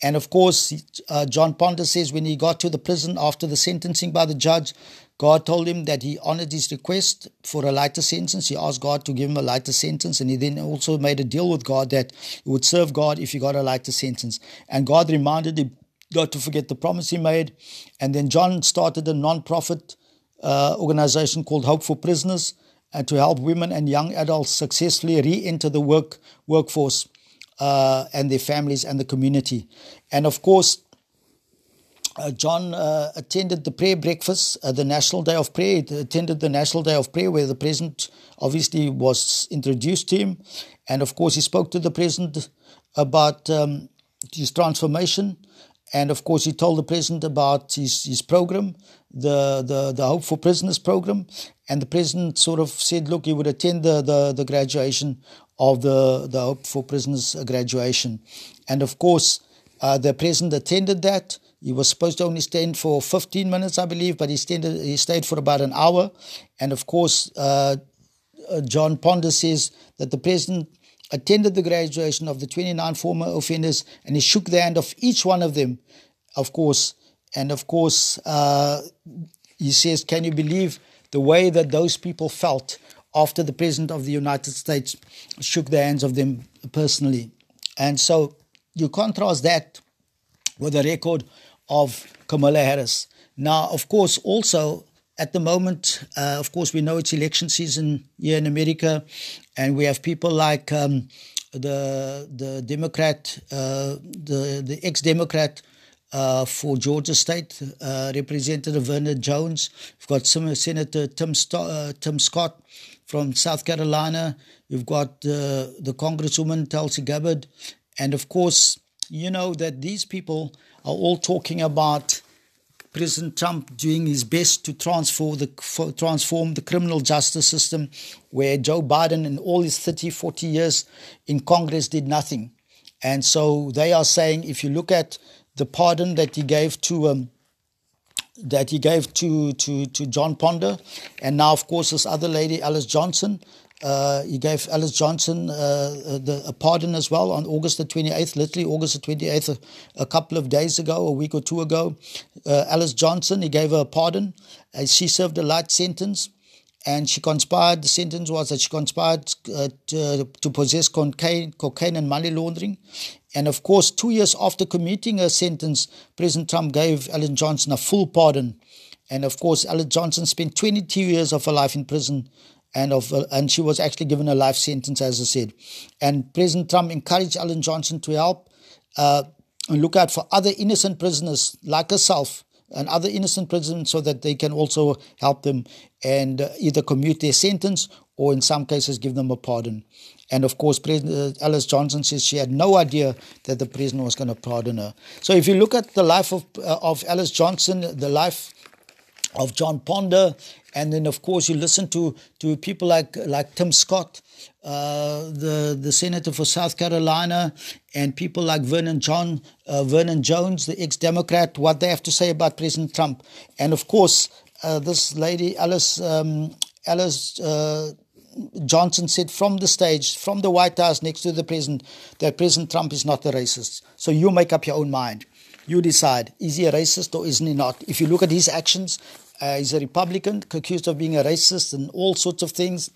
And of course, uh, John Ponder says when he got to the prison after the sentencing by the judge, God told him that he honored his request for a lighter sentence. He asked God to give him a lighter sentence, and he then also made a deal with God that he would serve God if he got a lighter sentence. And God reminded him not to forget the promise he made. And then John started a non profit uh, organization called Hope for Prisoners uh, to help women and young adults successfully re enter the work workforce uh, and their families and the community. And of course, uh, John uh, attended the prayer breakfast, uh, the National Day of Prayer. He attended the National Day of Prayer, where the president obviously was introduced to him. And of course, he spoke to the president about um, his transformation. And of course, he told the president about his, his program, the, the, the Hope for Prisoners program. And the president sort of said, look, he would attend the, the, the graduation of the, the Hope for Prisoners graduation. And of course, uh, the president attended that. He was supposed to only stand for 15 minutes, I believe, but he, stayed, he stayed for about an hour. And of course, uh, uh, John Ponder says that the president attended the graduation of the 29 former offenders and he shook the hand of each one of them, of course. And of course, uh, he says, Can you believe the way that those people felt after the President of the United States shook the hands of them personally? And so you contrast that with the record of Kamala Harris. Now, of course, also at the moment, uh, of course, we know it's election season here in America, and we have people like um, the the Democrat, uh, the the ex-Democrat uh, for Georgia State, uh, Representative Vernon Jones. We've got Senator Tim uh, Tim Scott from South Carolina. We've got uh, the Congresswoman Tulsi Gabbard, and of course, you know that these people are all talking about President Trump doing his best to transform the, transform the criminal justice system, where Joe Biden, in all his 30, 40 years in Congress, did nothing. And so they are saying if you look at the pardon that he gave to um, that he gave to, to, to John Ponder, and now, of course, this other lady, Alice Johnson, uh, he gave Alice Johnson uh, uh, the, a pardon as well on August the 28th, literally August the 28th, a, a couple of days ago, a week or two ago. Uh, Alice Johnson, he gave her a pardon. Uh, she served a light sentence and she conspired. The sentence was that she conspired uh, to, to, possess cocaine, cocaine and money laundering. And of course, two years after committing her sentence, President Trump gave Alice Johnson a full pardon. And of course, Alice Johnson spent 22 years of her life in prison and of uh, and she was actually given a life sentence, as I said. And President Trump encouraged Ellen Johnson to help uh, and look out for other innocent prisoners like herself and other innocent prisoners so that they can also help them and uh, either commute their sentence or in some cases give them a pardon. And of course, President uh, Alice Johnson says she had no idea that the president was going to pardon her. So if you look at the life of, uh, of Alice Johnson, the life of John Ponder, and then of course you listen to to people like like Tim Scott, uh, the the senator for South Carolina, and people like Vernon John uh, Vernon Jones, the ex-Democrat, what they have to say about President Trump, and of course uh, this lady Alice um, Alice. Uh, Johnson said from the stage, from the White House next to the president, that President Trump is not a racist. So you make up your own mind. You decide, is he a racist or isn't he not? If you look at his actions, uh, he's a Republican, accused of being a racist and all sorts of things,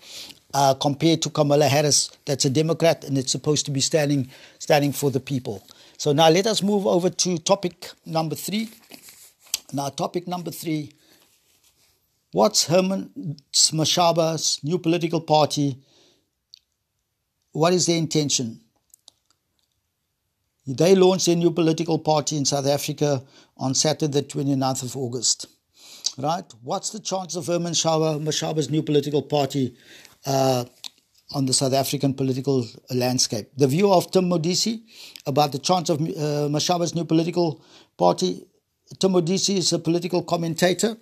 uh, compared to Kamala Harris, that's a Democrat and it's supposed to be standing, standing for the people. So now let us move over to topic number three. Now, topic number three what's Herman Mashaba's new political party? What is their intention? They launched their new political party in South Africa on Saturday, the 29th of August. Right? What's the chance of Herman Mashaba's new political party uh, on the South African political landscape? The view of Tim Modise about the chance of uh, Mashaba's new political party. Tim Modise is a political commentator,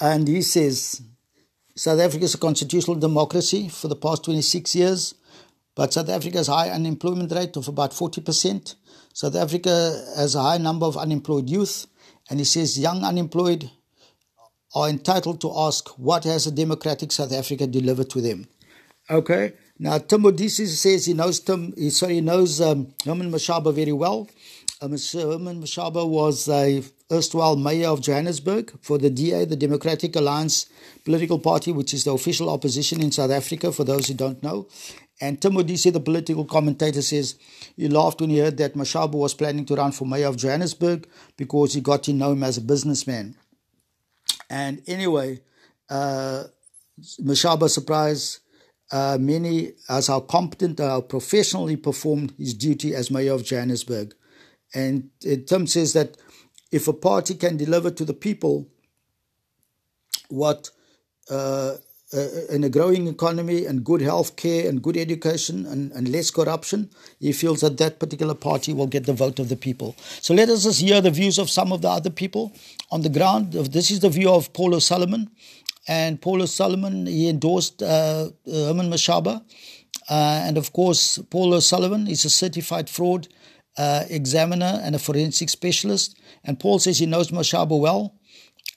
and he says South Africa is a constitutional democracy for the past 26 years, but South Africa's high unemployment rate of about 40%. South Africa has a high number of unemployed youth. And he says young unemployed are entitled to ask what has a democratic South Africa delivered to them. Okay. Now Tim Modise says he knows Tim. He, sorry, he knows um, Herman Mashaba very well. Um, Herman Mashaba was a erstwhile mayor of Johannesburg for the DA, the Democratic Alliance political party, which is the official opposition in South Africa. For those who don't know, and Tim Modise, the political commentator, says he laughed when he heard that Mashaba was planning to run for mayor of Johannesburg because he got to know him as a businessman. And anyway, uh, Mashaba surprised uh, many as how competent, how professionally performed his duty as mayor of Johannesburg. And uh, Tim says that if a party can deliver to the people what uh, uh, in a growing economy and good health care and good education and, and less corruption, he feels that that particular party will get the vote of the people. So let us just hear the views of some of the other people on the ground. This is the view of Paul O'Sullivan. And Paul O'Sullivan, he endorsed uh, Herman Mashaba. Uh, and of course, Paul O'Sullivan is a certified fraud uh, examiner and a forensic specialist. And Paul says he knows Mashaba well.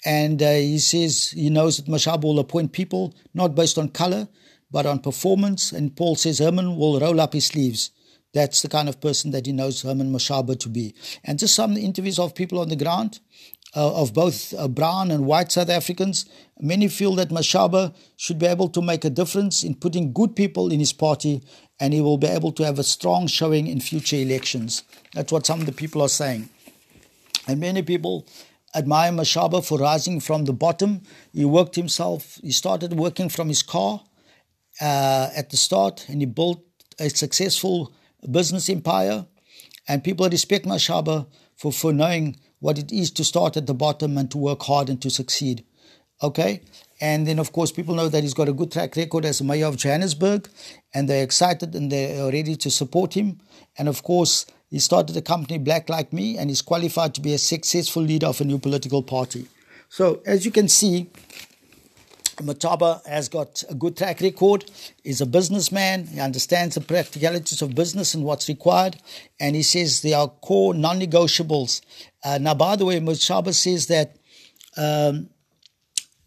And uh, he says he knows that Mashaba will appoint people not based on color, but on performance. And Paul says Herman will roll up his sleeves. That's the kind of person that he knows Herman Mashaba to be. And just some interviews of people on the ground, uh, of both uh, brown and white South Africans, many feel that Mashaba should be able to make a difference in putting good people in his party and he will be able to have a strong showing in future elections. That's what some of the people are saying. And many people admire Mashaba for rising from the bottom. He worked himself, he started working from his car uh, at the start and he built a successful business empire. And people respect Mashaba for, for knowing what it is to start at the bottom and to work hard and to succeed. Okay? And then, of course, people know that he's got a good track record as mayor of Johannesburg, and they're excited and they're ready to support him. And of course, he started a company, Black Like Me, and he's qualified to be a successful leader of a new political party. So, as you can see, Mashaba has got a good track record. He's a businessman. He understands the practicalities of business and what's required. And he says there are core non negotiables. Uh, now, by the way, Mashaba says that um,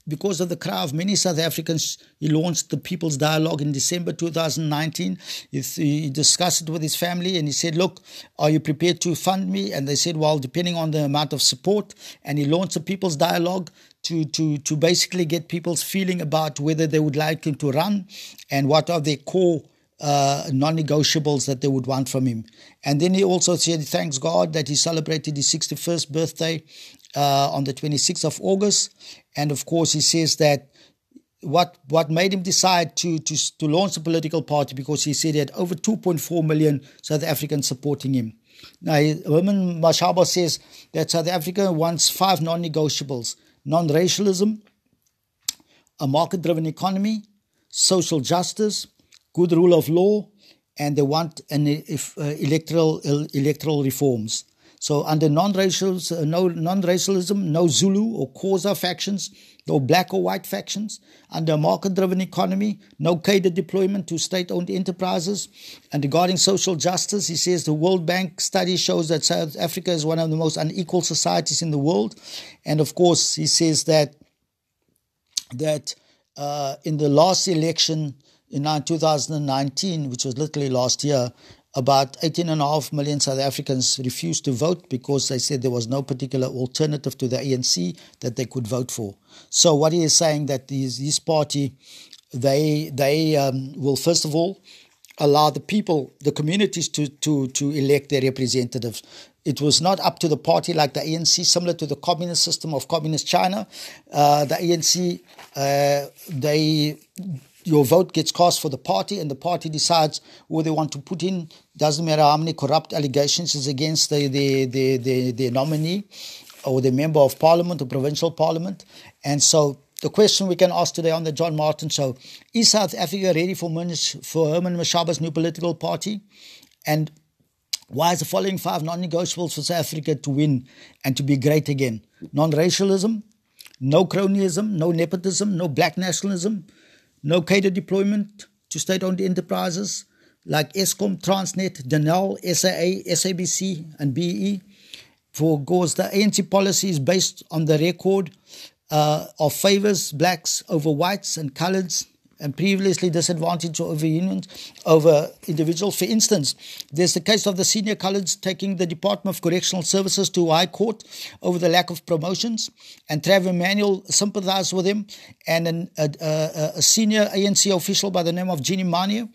because of the cry of many South Africans, he launched the People's Dialogue in December 2019. He, he, discussed it with his family and he said, Look, are you prepared to fund me? And they said, Well, depending on the amount of support. And he launched the People's Dialogue to, to, to basically get people's feeling about whether they would like him to run and what are their core uh, non-negotiables that they would want from him. And then he also said, thanks God that he celebrated his 61st birthday uh, on the 26th of August. And of course, he says that what what made him decide to to to launch a political party because he said he had over 2.4 million South Africans supporting him. Now, Herman Mashaba says that South Africa wants five non-negotiables: non-racialism, a market-driven economy, social justice, good rule of law, and they want an if, uh, electoral electoral reforms. So under non-racial, uh, no non-racialism, no Zulu or Xhosa factions, no black or white factions. Under a market-driven economy, no cadre deployment to state-owned enterprises. And regarding social justice, he says the World Bank study shows that South Africa is one of the most unequal societies in the world. And of course, he says that that uh, in the last election in 2019, which was literally last year, about 18.5 million South Africans refused to vote because they said there was no particular alternative to the ANC that they could vote for. So what he is saying that this, this party, they they um, will first of all allow the people, the communities to to to elect their representatives. It was not up to the party like the ANC, similar to the communist system of communist China. Uh, the ANC, uh, they your vote gets cast for the party and the party decides who they want to put in. Doesn't matter how many corrupt allegations is against the, the, the, the, the nominee. or the member of parliament, or provincial parliament. And so the question we can ask today on the John Martin show is South Africa ready for, for Herman Mashaba's new political party? And why is the following five non negotiables for South Africa to win and to be great again? Non racialism, no cronyism, no nepotism, no black nationalism, no cadre deployment to state owned enterprises like Eskom, Transnet, Denel, SAA, SABC, and BE. For course, the ANC policy is based on the record uh, of favors blacks over whites and coloreds and previously disadvantaged over unions over individuals. For instance, there's the case of the senior coloreds taking the Department of Correctional Services to High Court over the lack of promotions, and Trevor Manuel sympathized with him, and an, a, a, a, senior ANC official by the name of Jimmy Manyi.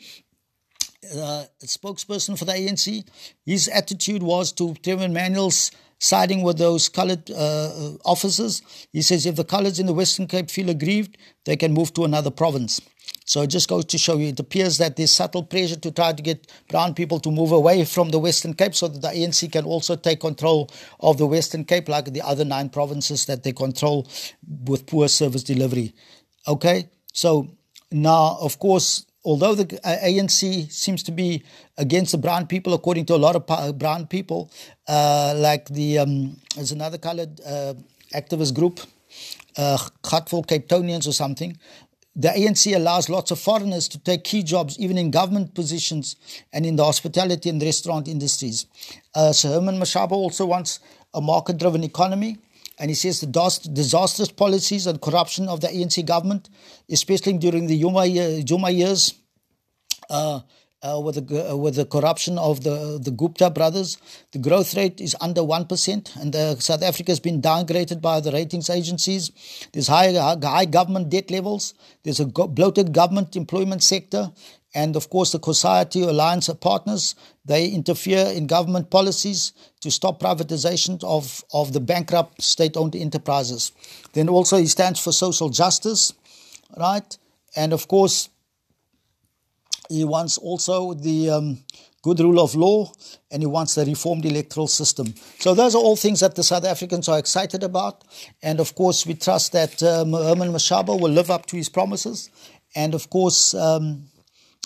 Uh, spokesperson for the ANC, his attitude was to Trevor Manuel's siding with those coloured uh, officers. He says if the coloureds in the Western Cape feel aggrieved, they can move to another province. So it just goes to show you, it appears that there's subtle pressure to try to get brown people to move away from the Western Cape so that the ANC can also take control of the Western Cape, like the other nine provinces that they control with poor service delivery. Okay, so now, of course, although the ANC seems to be against the brown people, according to a lot of brown people, uh, like the um, there's another coloured uh, activist group, uh, Gutful Capetonians or something, the ANC allows lots of foreigners to take key jobs, even in government positions and in the hospitality and restaurant industries. Uh, Sir Herman Mashaba also wants a market driven economy. And he says the disastrous policies and corruption of the ANC government, especially during the Zuma, Zuma years, uh, uh, with the uh, with the corruption of the the Gupta brothers, the growth rate is under one percent, and uh, South Africa has been downgraded by the ratings agencies. There's high high government debt levels. There's a bloated government employment sector, and of course the COSATU Alliance of Partners. They interfere in government policies to stop privatization of of the bankrupt state-owned enterprises. Then also he stands for social justice, right? And of course he wants also the um, good rule of law, and he wants the reformed electoral system. So those are all things that the South Africans are excited about. And of course, we trust that um, Herman Mashaba will live up to his promises. And of course, um,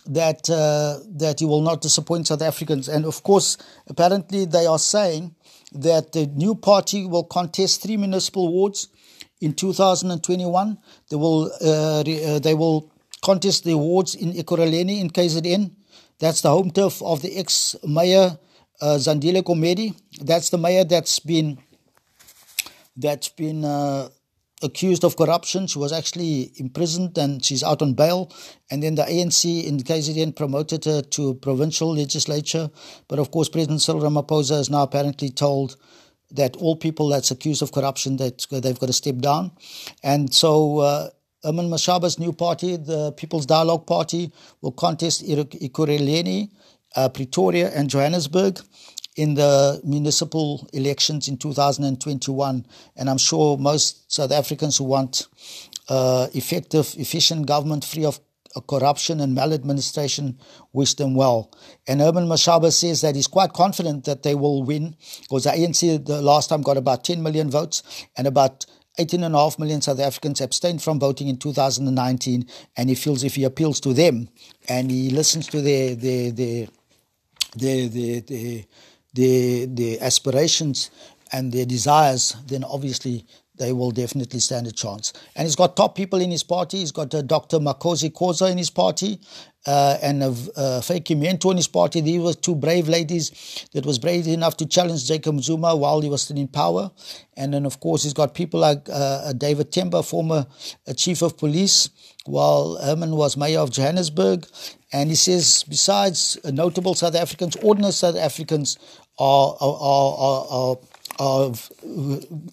that uh, that he will not disappoint South Africans. And of course, apparently they are saying that the new party will contest three municipal wards in 2021. They will uh, re, uh, they will contest the awards in Ekurhuleni in KZN. That's the home turf of the ex-mayor uh, Zandile Komedi. That's the mayor that's been that's been uh, accused of corruption. She was actually imprisoned and she's out on bail. And then the ANC in KZN promoted her to provincial legislature. But of course, President Cyril Ramaphosa is now apparently told that all people that's accused of corruption that they've got to step down. And so uh, Mashaba's new party, the People's Dialogue Party, will contest Ekurhuleni, uh, Pretoria, and Johannesburg in the municipal elections in 2021. And I'm sure most South Africans who want uh, effective, efficient government free of corruption and maladministration wish them well. And Herman Mashaba says that he's quite confident that they will win because the ANC the last time got about 10 million votes and about 18.5 million South Africans abstained from voting in 2019, and he feels if he appeals to them and he listens to their their their their their, their, their, their aspirations and their desires, then obviously they will definitely stand a chance. And he's got top people in his party. He's got uh, Dr. Makhosi Khoza in his party uh, and uh, uh, Vytjie Mentor in his party. These were two brave ladies that was brave enough to challenge Jacob Zuma while he was still in power. And then, of course, he's got people like uh, uh David Tembe, former uh, chief of police, while Herman was mayor of Johannesburg. And he says, besides notable South Africans, ordinary South Africans are, are, are, of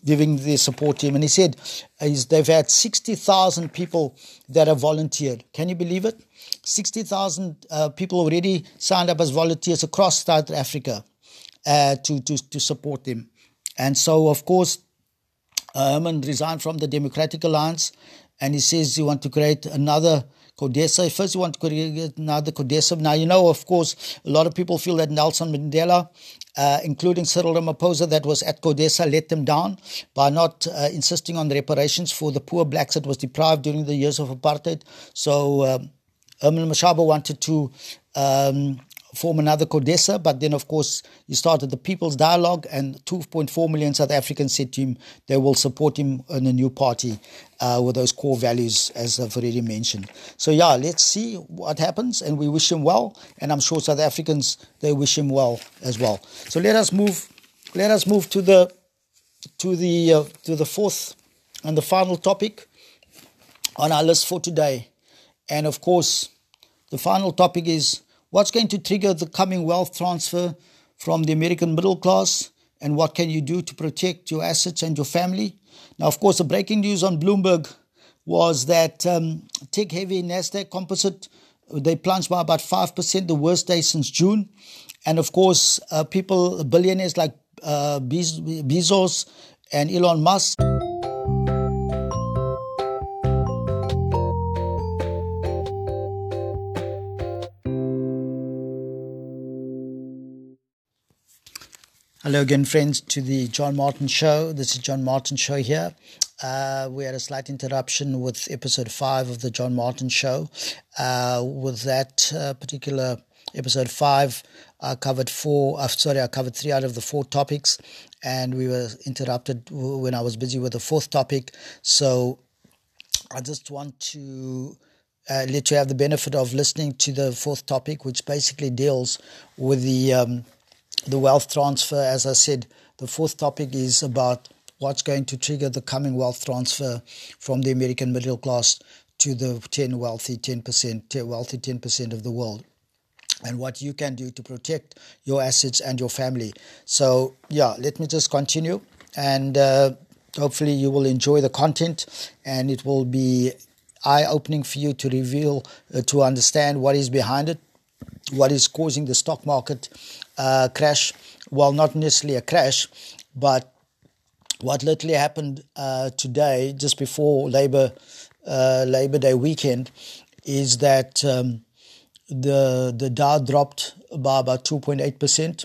giving their support to him. And he said is they've had 60,000 people that have volunteered. Can you believe it? 60,000 uh, people already signed up as volunteers across South Africa uh, to, to, to support them. And so, of course, uh, Herman resigned from the Democratic Alliance and he says he wants to create another CODESA. First, you want to create another CODESA. Now, you know, of course, a lot of people feel that Nelson Mandela, uh, including Cyril Ramaphosa, that was at CODESA, let them down by not uh, insisting on reparations for the poor blacks that was deprived during the years of apartheid. So, um, Herman Mashaba wanted to um, form another CODESA, but then, of course, he started the People's Dialogue, and 2.4 million South Africans said to him they will support him in a new party uh, with those core values, as I've already mentioned. So, yeah, let's see what happens, and we wish him well, and I'm sure South Africans they wish him well as well. So, let us move. Let us move to the to the uh, to the fourth and the final topic on our list for today, and of course, the final topic is What's going to trigger the coming wealth transfer from the American middle class? And what can you do to protect your assets and your family? Now, of course, the breaking news on Bloomberg was that um, tech heavy NASDAQ composite, they plunged by about 5%, the worst day since June. And of course, uh, people, billionaires like uh, Bezos and Elon Musk. Hello again, friends, to the John Martin Show. This is John Martin Show here. Uh, we had a slight interruption with episode five of the John Martin Show. Uh, with that uh, particular episode five, I covered four. Uh, sorry, I covered three out of the four topics, and we were interrupted when I was busy with the fourth topic. So I just want to. Uh, let you have the benefit of listening to the fourth topic, which basically deals with the um, the wealth transfer, as I said, the fourth topic is about what's going to trigger the coming wealth transfer from the American middle class to the 10 wealthy 10%, wealthy 10% of the world and what you can do to protect your assets and your family. So, yeah, let me just continue and uh, hopefully you will enjoy the content and it will be eye opening for you to reveal, uh, to understand what is behind it, what is causing the stock market uh, crash. Well, not necessarily a crash, but what literally happened uh, today, just before Labor uh, Labor Day weekend, is that um, the the Dow dropped by about two point eight percent.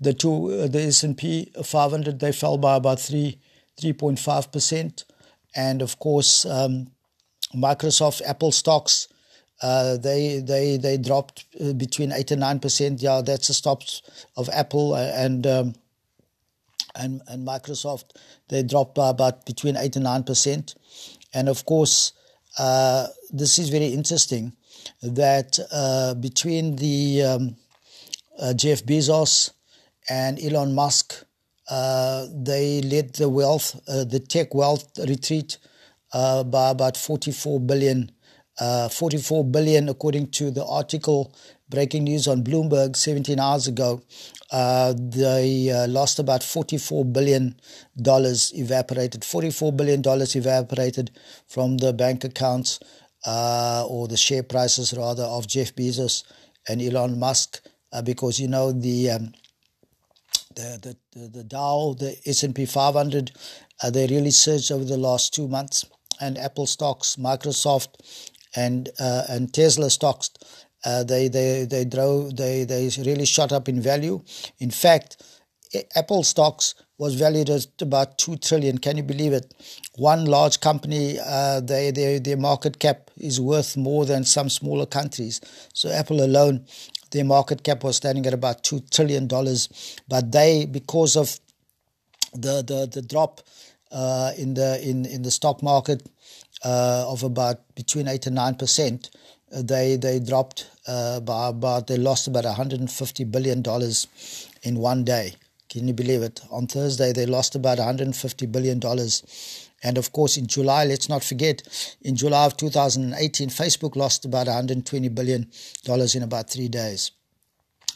The two uh, the S and P 500 they fell by about three three point five percent, and of course um, Microsoft Apple stocks uh, they they they dropped uh, between eight and nine percent. Yeah, that's the stops of Apple and um, and and Microsoft. They dropped by about between eight and nine percent. And of course, uh, this is very interesting that uh, between the um, uh, Jeff Bezos and Elon Musk, they led the wealth, the tech wealth retreat by about forty four billion uh, 44 billion, according to the article breaking news on Bloomberg 17 hours ago. Uh, they uh, lost about 44 billion dollars evaporated. 44 billion dollars evaporated from the bank accounts uh, or the share prices rather of Jeff Bezos and Elon Musk, uh, because you know the. Um, the, the, the Dow, the S&P 500, uh, they really surged over the last two months. And Apple stocks, Microsoft, and uh, and Tesla stocks uh, they they they drove they they really shot up in value. In fact, Apple stocks was valued at about two trillion. Can you believe it? One large company, uh, they, their their market cap is worth more than some smaller countries. So Apple alone, their market cap was standing at about two trillion dollars. But they, because of the the the drop uh, in the in in the stock market, uh, of about between eight and nine percent. Uh, they they dropped uh, by about they lost about 150 billion dollars in one day. Can you believe it? On Thursday they lost about 150 billion dollars. And of course, in July, let's not forget, in July of 2018, Facebook lost about 120 billion dollars in about three days.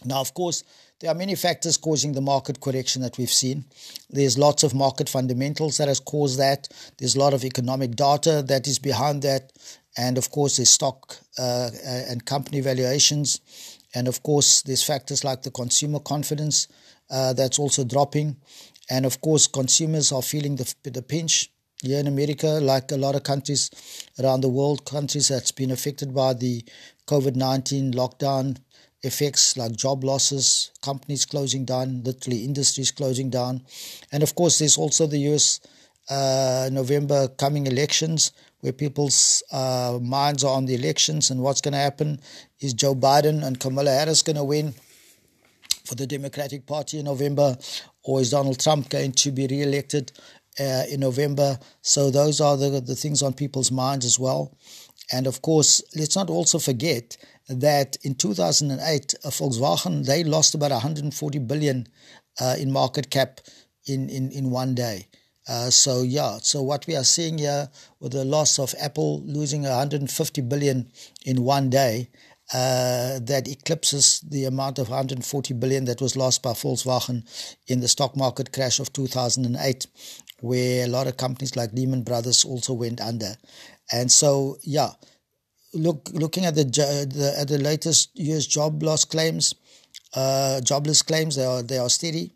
Now, of course, there are many factors causing the market correction that we've seen. There's lots of market fundamentals that has caused that. There's a lot of economic data that is behind that. And of course, there's stock uh, and company valuations. And of course, there's factors like the consumer confidence uh, that's also dropping. And of course, consumers are feeling the, the pinch here in America, like a lot of countries around the world, countries that's been affected by the COVID 19 lockdown effects like job losses, companies closing down, literally industries closing down. And of course, there's also the US uh, November coming elections where people's uh, minds are on the elections and what's going to happen. Is Joe Biden and Kamala Harris going to win for the Democratic Party in November, or is Donald Trump going to be re-elected uh, in November? So those are the the things on people's minds as well. And of course, let's not also forget that in 2008, uh, Volkswagen they lost about 140 billion uh, in market cap in, in, in one day. Uh, so yeah, so what we are seeing here with the loss of Apple losing 150 billion in one day, uh, that eclipses the amount of 140 billion that was lost by Volkswagen in the stock market crash of 2008, where a lot of companies like Lehman Brothers also went under. And so yeah, look looking at the, the at the latest U.S. job loss claims, uh, jobless claims, they are they are steady,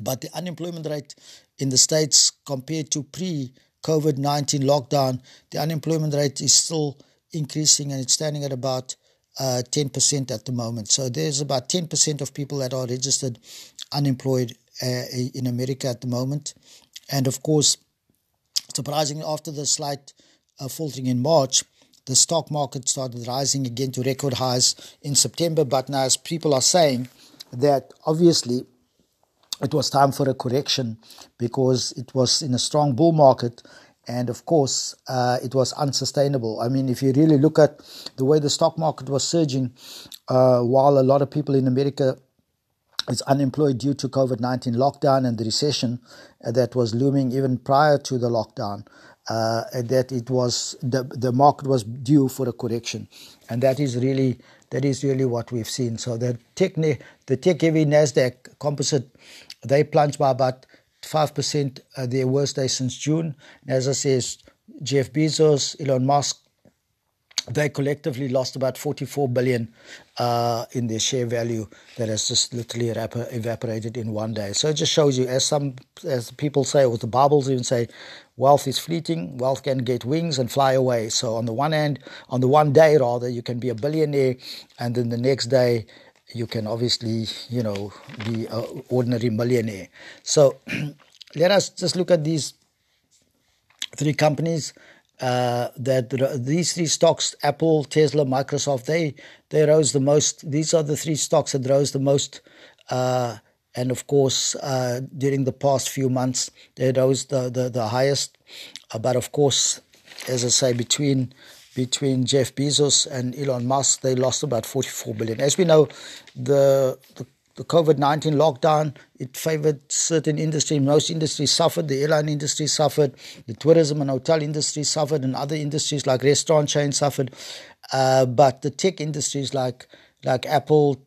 but the unemployment rate in the States compared to pre COVID 19 lockdown, the unemployment rate is still increasing and it's standing at about uh, 10% at the moment. So there's about 10% of people that are registered unemployed uh, in America at the moment. And of course, surprisingly, after the slight uh, faltering in March, the stock market started rising again to record highs in September. But now, as people are saying, that obviously it was time for a correction because it was in a strong bull market and of course uh, it was unsustainable i mean if you really look at the way the stock market was surging uh, while a lot of people in america is unemployed due to covid-19 lockdown and the recession that was looming even prior to the lockdown uh, that it was the, the market was due for a correction and that is really that is really what we've seen so the tech the tech heavy nasdaq composite they plunged by about 5%, uh, their worst day since June. And as I said, Jeff Bezos, Elon Musk, they collectively lost about 44 billion uh, in their share value that has just literally evaporated in one day. So it just shows you, as some as people say, or the Bibles even say, wealth is fleeting. Wealth can get wings and fly away. So on the one hand, on the one day rather, you can be a billionaire, and then the next day you can obviously, you know, be an ordinary millionaire. So *clears throat* let us just look at these three companies. Uh, that these three stocks, Apple, Tesla, Microsoft, they they rose the most. These are the three stocks that rose the most. Uh, and of course, uh, during the past few months, they rose the, the, the highest. Uh, but of course, as I say, between between Jeff Bezos and Elon Musk, they lost about 44 billion. As we know, the, the, the COVID 19 lockdown, it favored certain industries. Most industries suffered. The airline industry suffered. The tourism and hotel industry suffered. And other industries like restaurant chains suffered. Uh, but the tech industries like, like Apple,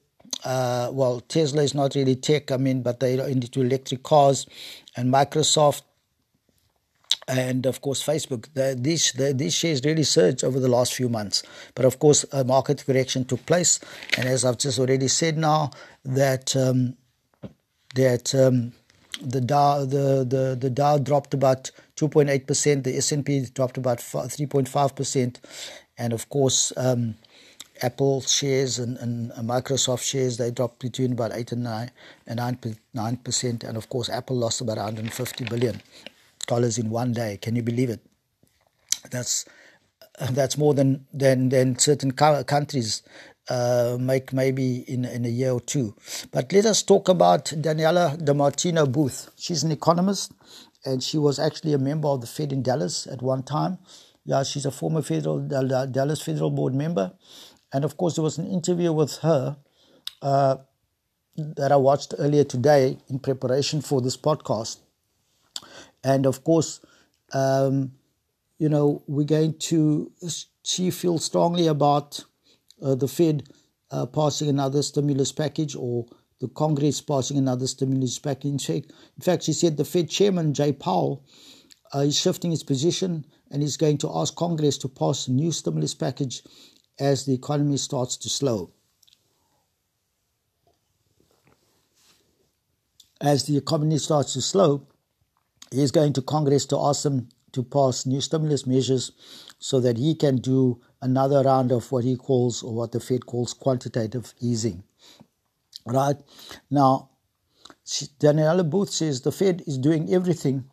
uh, well, Tesla is not really tech, I mean, but they are into electric cars. And Microsoft, and of course Facebook. The, these the, these shares really surged over the last few months, but of course a market correction took place, and as I've just already said now that um, that um, the Dow the, the, the Dow dropped about 2.8 percent, the S and P dropped about 3.5 percent, and of course. Um, Apple shares and, and Microsoft shares they dropped between about eight and nine and nine percent, and of course Apple lost about 150 billion dollars in one day. Can you believe it? That's that's more than than than certain countries uh, make maybe in in a year or two. But let us talk about Daniela DiMartino Booth. She's an economist, and she was actually a member of the Fed in Dallas at one time. Yeah, she's a former federal Dallas Federal Board member, and of course there was an interview with her. Uh, that I watched earlier today in preparation for this podcast. And of course, um, you know, we're going to, she feels strongly about uh, the Fed uh, passing another stimulus package or the Congress passing another stimulus package. In fact, she said the Fed chairman, Jay Powell, uh, is shifting his position and is going to ask Congress to pass a new stimulus package as the economy starts to slow. As the economy starts to slow, he is going to Congress to ask them to pass new stimulus measures so that he can do another round of what he calls or what the Fed calls quantitative easing. Right now, Daniela Booth says the Fed is doing everything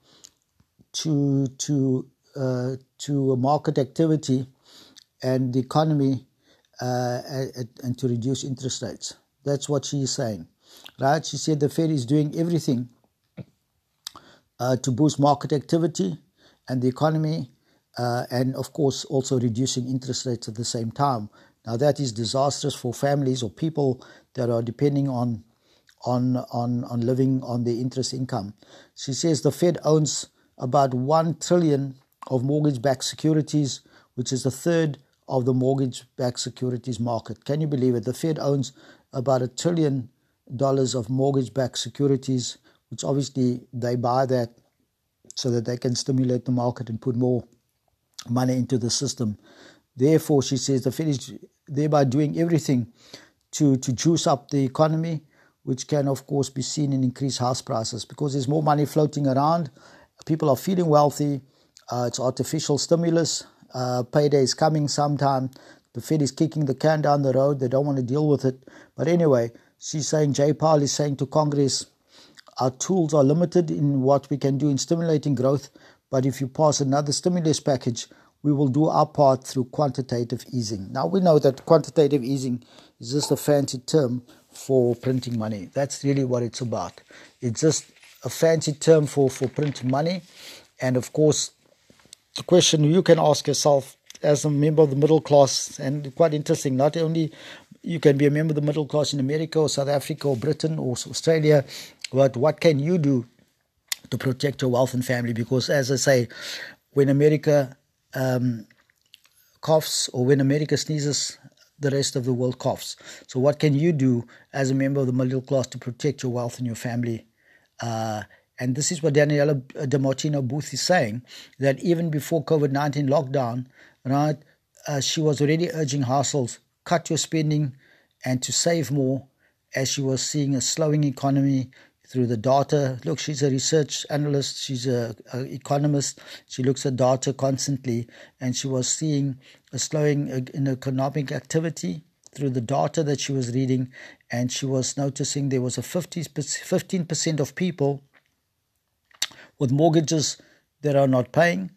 to to uh, to market activity and the economy uh, and, to reduce interest rates. That's what she is saying, right? She said the Fed is doing everything uh, to boost market activity and the economy, uh, and of course also reducing interest rates at the same time. Now that is disastrous for families or people that are depending on on on on living on the interest income. She says the Fed owns about one trillion of mortgage-backed securities, which is a third of the mortgage-backed securities market. Can you believe it? The Fed owns about a trillion dollars of mortgage-backed securities, which obviously they buy that so that they can stimulate the market and put more money into the system. Therefore, she says the Fed is thereby doing everything to, to juice up the economy, which can, of course, be seen in increased house prices because there's more money floating around. People are feeling wealthy. Uh, it's artificial stimulus. Uh, payday is coming sometime. The Fed is kicking the can down the road. They don't want to deal with it. But anyway, she's saying, Jay Powell is saying to Congress, our tools are limited in what we can do in stimulating growth. But if you pass another stimulus package, we will do our part through quantitative easing. Now, we know that quantitative easing is just a fancy term for printing money. That's really what it's about. It's just a fancy term for, for printing money. And of course, the question you can ask yourself as a member of the middle class, and quite interesting, not only you can be a member of the middle class in America or South Africa or Britain or Australia, but what can you do to protect your wealth and family? Because as I say, when America um, coughs or when America sneezes, the rest of the world coughs. So, what can you do as a member of the middle class to protect your wealth and your family? Uh, and this is what Daniela DiMartino Booth is saying that even before COVID 19 lockdown, right, uh, she was already urging households cut your spending and to save more as she was seeing a slowing economy through the data. Look, she's a research analyst, she's a, a, economist. She looks at data constantly, and she was seeing a slowing in economic activity through the data that she was reading, and she was noticing there was a 50, 15% of people with mortgages that are not paying,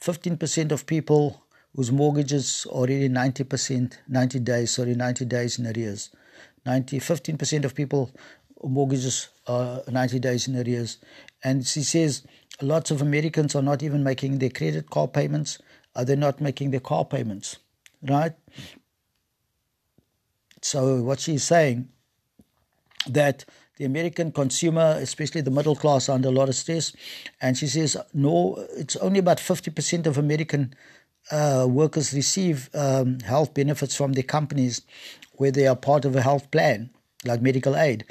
15% of people whose mortgages are already 90%, 90 days, sorry, 90 days in arrears. 90, 15% of people mortgages are 90 days in arrears. And she says lots of Americans are not even making their credit card payments. Are they not making their car payments? Right? So what she's saying that the American consumer, especially the middle class, are under a lot of stress. And she says, no, it's only about 50% of American uh, workers receive um, health benefits from their companies where they are part of a health plan, like medical aid.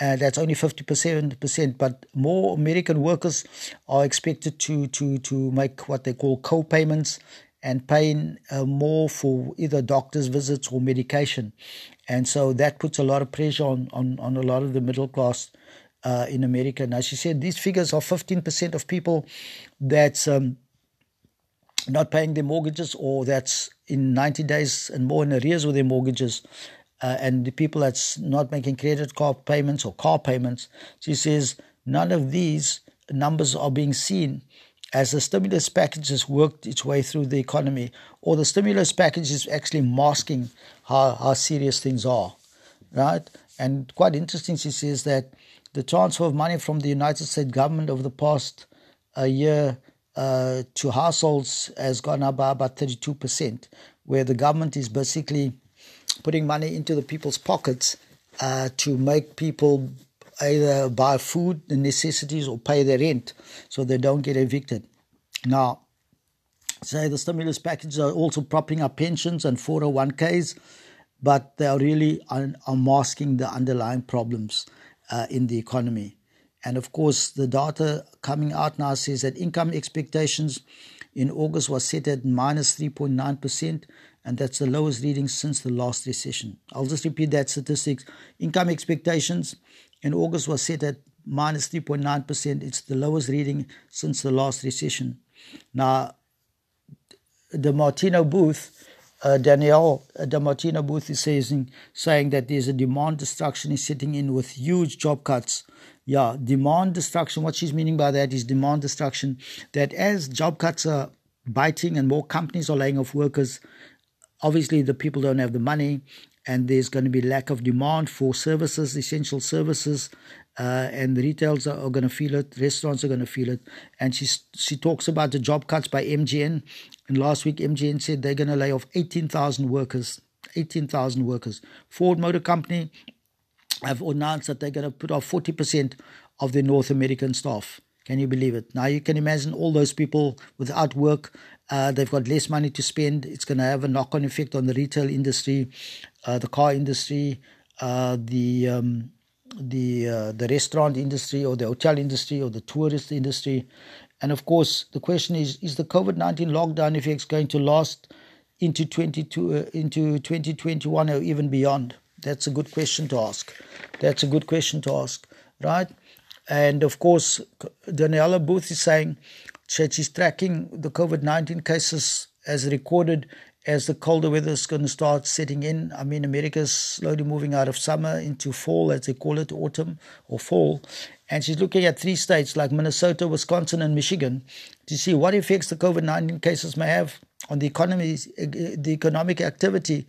And that's only 50%, but more American workers are expected to, to, to make what they call co payments and paying uh, more for either doctor's visits or medication. And so that puts a lot of pressure on, on, on a lot of the middle class uh, in America. Now, she said these figures are 15% of people that's um, not paying their mortgages or that's in 90 days and more in arrears with their mortgages. Uh, and the people that's not making credit card payments or car payments, she says none of these numbers are being seen as the stimulus package has worked its way through the economy, or the stimulus package is actually masking how, how serious things are, right? And quite interesting, she says that the transfer of money from the United States government over the past uh, year uh, to households has gone up by about 32%, where the government is basically putting money into the people's pockets uh, to make people either buy food, the necessities, or pay their rent so they don't get evicted. Now, say the stimulus packages are also propping up pensions and 401ks, but they are really unmasking the underlying problems uh, in the economy. And of course, the data coming out now says that income expectations in August was set at minus 3.9%, and that's the lowest reading since the last recession. I'll just repeat that statistic. Income expectations in August was set at minus 3.9%. It's the lowest reading since the last recession. Now, DiMartino Booth, uh, Danielle uh, Martino Booth is saying, saying that there's a demand destruction is sitting in with huge job cuts. Yeah, demand destruction. What she's meaning by that is demand destruction. That as job cuts are biting and more companies are laying off workers, obviously the people don't have the money and there's going to be lack of demand for services, essential services, uh, and the retailers are, are going to feel it. Restaurants are going to feel it. And she she talks about the job cuts by MGM. And last week, MGM said they're going to lay off 18,000 workers. 18,000 workers. Ford Motor Company have announced that they're going to put off 40% of their North American staff. Can you believe it? Now you can imagine all those people without work. Uh, they've got less money to spend. It's going to have a knock-on effect on the retail industry, uh, the car industry, uh, the um, the uh, the restaurant industry, or the hotel industry, or the tourist industry. And of course, the question is: Is the COVID nineteen lockdown effects going to last into twenty two uh, into twenty twenty one or even beyond? That's a good question to ask. That's a good question to ask, right? And of course, Daniela Booth is saying that she's tracking the COVID 19 cases as recorded as the colder weather is going to start setting in. I mean, America's slowly moving out of summer into fall, as they call it, autumn or fall. And she's looking at three states like Minnesota, Wisconsin, and Michigan to see what effects the COVID 19 cases may have on the economy, the economic activity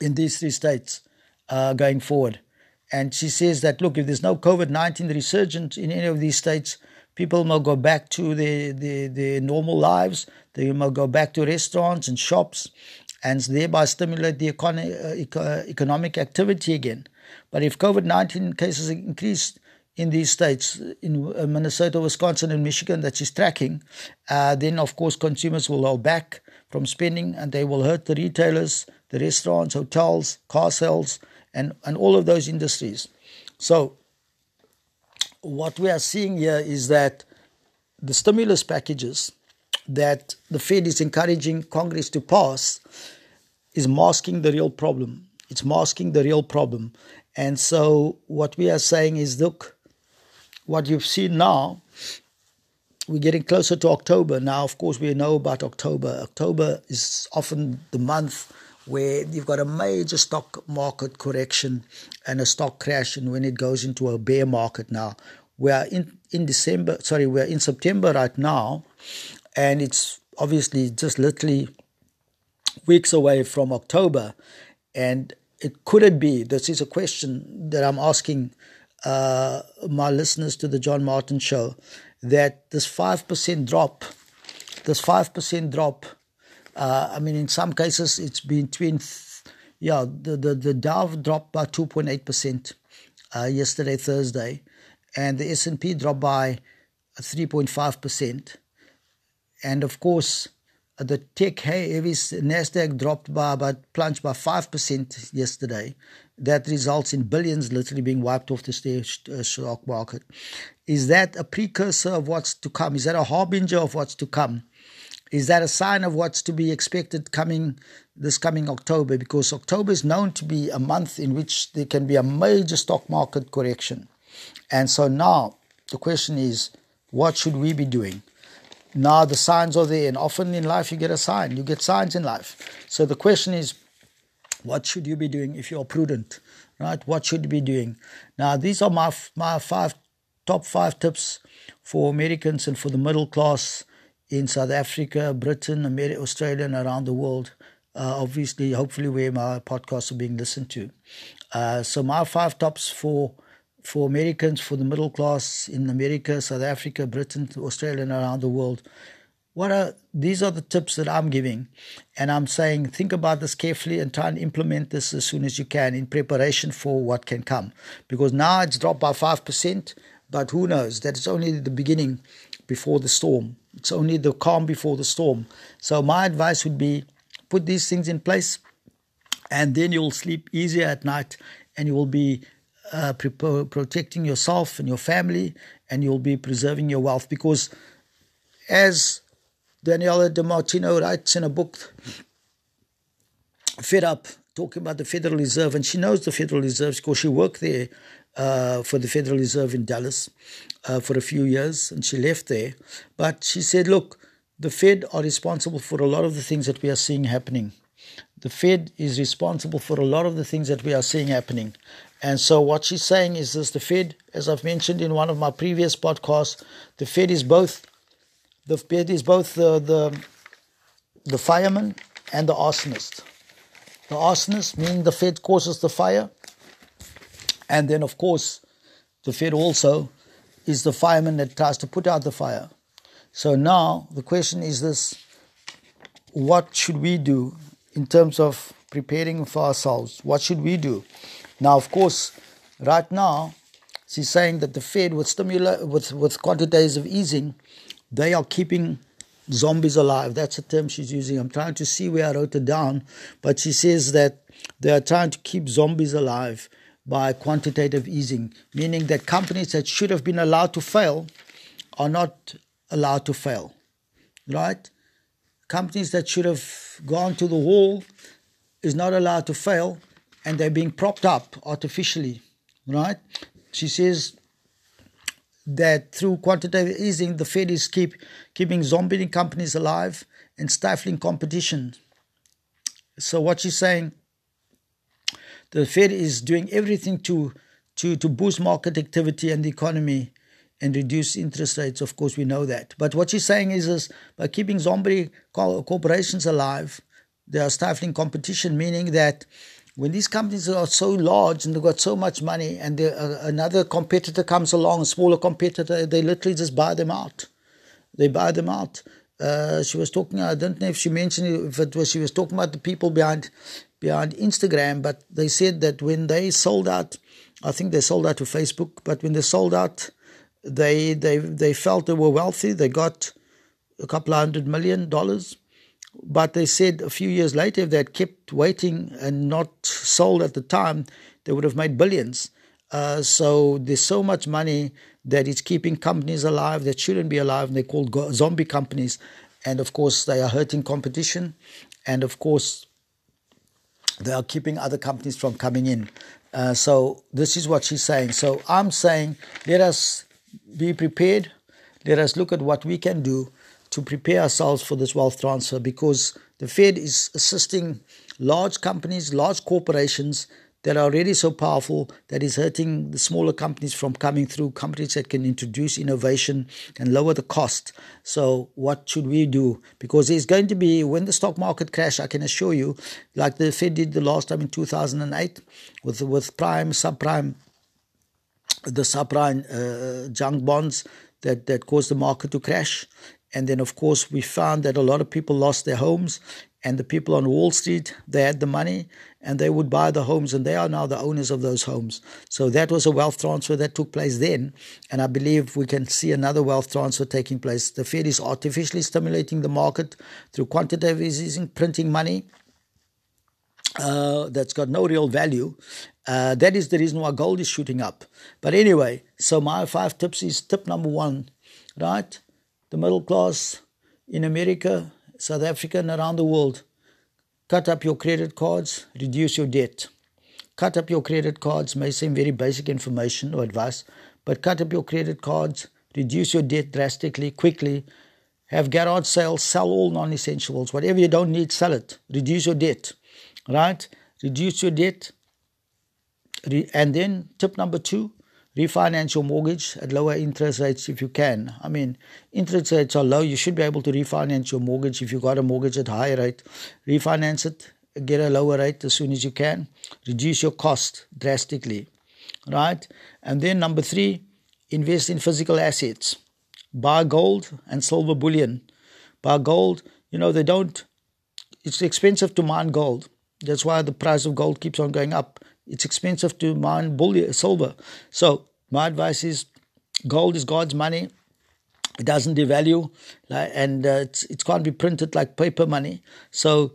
in these three states uh, going forward. And she says that, look, if there's no COVID 19 resurgence in any of these states, people will go back to their, their, their normal lives. They will go back to restaurants and shops and thereby stimulate the econ- uh, economic activity again. But if COVID 19 cases increase in these states, in uh, Minnesota, Wisconsin, and Michigan, that she's tracking, uh, then of course consumers will hold back from spending and they will hurt the retailers, the restaurants, hotels, car sales, and, and all of those industries. So, what we are seeing here is that the stimulus packages that the Fed is encouraging Congress to pass is masking the real problem. It's masking the real problem. And so, what we are saying is look, what you've seen now, we're getting closer to October. Now, of course, we know about October. October is often the month where you've got a major stock market correction and a stock crash, and when it goes into a bear market now. We are in, in December, sorry, we're in September right now, and it's obviously just literally weeks away from October. And it could it be, this is a question that I'm asking uh, my listeners to the John Martin show, that this 5% drop, this 5% drop uh, I mean, in some cases, it's between, yeah, the, the, the Dow dropped by 2.8% uh, yesterday, Thursday, and the S&P dropped by 3.5%. And of course, the tech heavy NASDAQ dropped by about, plunged by 5% yesterday. That results in billions literally being wiped off the uh, stock market. Is that a precursor of what's to come? Is that a harbinger of what's to come? Is that a sign of what's to be expected coming this coming October? Because October is known to be a month in which there can be a major stock market correction. And so now the question is, what should we be doing? Now the signs are there, and often in life you get a sign, you get signs in life. So the question is, what should you be doing if you're prudent, right? What should you be doing? Now these are my my five top five tips for Americans and for the middle class in South Africa, Britain, America, Australia, and around the world. Uh, obviously, hopefully, where my podcasts are being listened to. Uh, so, my five tops for for Americans, for the middle class in America, South Africa, Britain, Australia, and around the world. What are these are the tips that I'm giving, and I'm saying think about this carefully and try and implement this as soon as you can in preparation for what can come. Because now it's dropped by five percent, but who knows? That it's only the beginning before the storm. It's only the calm before the storm. So my advice would be put these things in place and then you'll sleep easier at night and you will be uh, pre- protecting yourself and your family and you'll be preserving your wealth because as Daniela De Martino writes in a book, Fed Up, talking about the Federal Reserve, and she knows the Federal Reserve because she worked there uh, for the Federal Reserve in Dallas uh, for a few years, and she left there. But she said, look, the Fed are responsible for a lot of the things that we are seeing happening. The Fed is responsible for a lot of the things that we are seeing happening. And so, what she's saying is this the Fed, as I've mentioned in one of my previous podcasts, the Fed is both the Fed is both the, the, the fireman and the arsonist. The arsonist meaning the Fed causes the fire, and then, of course, the Fed also is the fireman that tries to put out the fire. So now the question is this what should we do in terms of preparing for ourselves? What should we do? Now, of course, right now, she's saying that the Fed, with stimuli- with, with quantitative easing, they are keeping zombies alive. That's the term she's using. I'm trying to see where I wrote it down, but she says that they are trying to keep zombies alive by quantitative easing, meaning that companies that should have been allowed to fail are not allowed to fail. Right? Companies that should have gone to the wall is not allowed to fail and they're being propped up artificially. Right? She says that through quantitative easing, the Fed is keep, keeping zombie companies alive and stifling competition. So, what she's saying the Fed is doing everything to, to, to boost market activity and the economy and reduce interest rates. Of course, we know that. But what she's saying is, is by keeping zombie corporations alive, they are stifling competition, meaning that when these companies are so large and they've got so much money and uh, another competitor comes along, a smaller competitor, they literally just buy them out. They buy them out. Uh, she was talking, I don't know if she mentioned if it was, she was talking about the people behind behind Instagram, but they said that when they sold out, I think they sold out to Facebook, but when they sold out, they they they felt they were wealthy. They got a couple of hundred million dollars, but they said a few years later, if they had kept waiting and not sold at the time, they would have made billions. Uh, so there's so much money that is keeping companies alive that shouldn't be alive, and they're called zombie companies. And of course, they are hurting competition. And of course, they are keeping other companies from coming in. Uh, so this is what she's saying. So I'm saying let us be prepared. Let us look at what we can do to prepare ourselves for this wealth transfer because the Fed is assisting large companies, large corporations that are already so powerful that is hurting the smaller companies from coming through, companies that can introduce innovation and lower the cost. So, what should we do? Because it's going to be, when the stock market crash, I can assure you, like the Fed did the last time in 2008 with, with prime, subprime, the subprime uh, junk bonds that, that caused the market to crash. And then, of course, we found that a lot of people lost their homes and the people on Wall Street, they had the money and they would buy the homes, and they are now the owners of those homes. So that was a wealth transfer that took place then, and I believe we can see another wealth transfer taking place. The Fed is artificially stimulating the market through quantitative easing, printing money. Uh, that's got no real value. Uh, that is the reason why gold is shooting up. But anyway, so my five tips is tip number one, right? The middle class in America South Africa and around the world. Cut up your credit cards, reduce your debt. Cut up your credit cards may seem very basic information or advice, but cut up your credit cards, reduce your debt drastically, quickly. Have garage sales, sell all non essentials. Whatever you don't need, sell it. Reduce your debt, right? Reduce your debt. And then, tip number two, refinance your mortgage at lower interest rates if you can. I mean, interest rates are low. You should be able to refinance your mortgage if you got a mortgage at higher rate. Refinance it, get a lower rate as soon as you can. Reduce your cost drastically, right? And then number three, invest in physical assets. Buy gold and silver bullion. Buy gold. You know they don't. It's expensive to mine gold. That's why the price of gold keeps on going up it's expensive to mine bullion, silver. So my advice is gold is God's money. It doesn't devalue, and uh, it can't be printed like paper money. So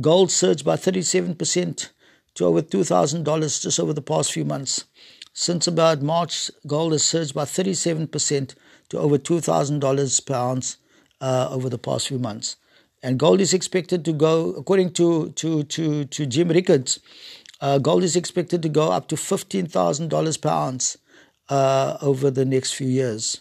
gold surged by 37% to over $2,000 just over the past few months. Since about March, gold has surged by 37% to over $2,000 per ounce uh, over the past few months. And gold is expected to go, according to, to, to, to Jim Rickards, uh, gold is expected to go up to $15,000 per ounce uh, over the next few years.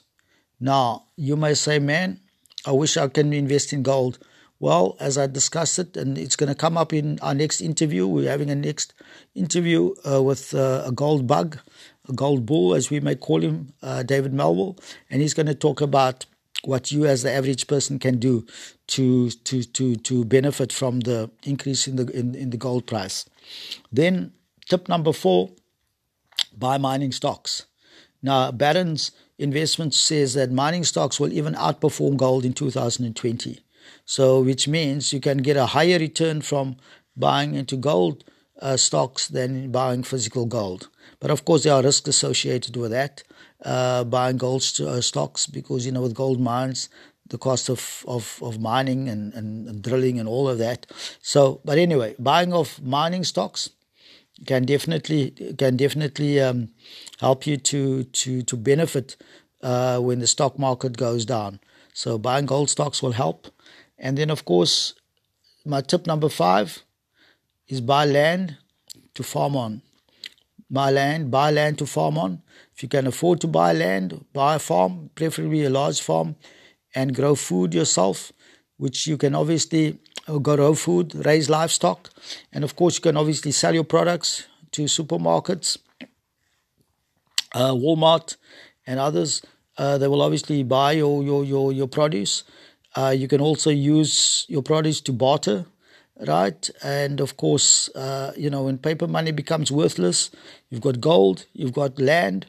Now, you may say, man, I wish I can invest in gold. Well, as I discussed it, and it's going to come up in our next interview. We're having a next interview uh, with uh, a gold bug, a gold bull, as we may call him, uh, David Melville, and he's going to talk about what you, as the average person, can do to to to to benefit from the increase in the in, in the gold price. Then, tip number four: buy mining stocks. Now, Barron's Investment says that mining stocks will even outperform gold in 2020. So, which means you can get a higher return from buying into gold uh, stocks than buying physical gold. But of course, there are risks associated with that, uh, buying gold st- uh, stocks, because, you know, with gold mines, the cost of, of, of mining and, and, and, drilling and all of that. So, but anyway, buying of mining stocks can definitely can definitely um, help you to to to benefit uh, when the stock market goes down. So buying gold stocks will help, and then of course, my tip number five is buy land to farm on. Buy land, buy land to farm on. If you can afford to buy land, buy a farm, preferably a large farm, and grow food yourself, which you can obviously grow food, raise livestock, and of course, you can obviously sell your products to supermarkets, uh, Walmart, and others. Uh, they will obviously buy your your your, your produce. Uh, you can also use your produce to barter, right? And of course, uh, you know when paper money becomes worthless, you've got gold, you've got land.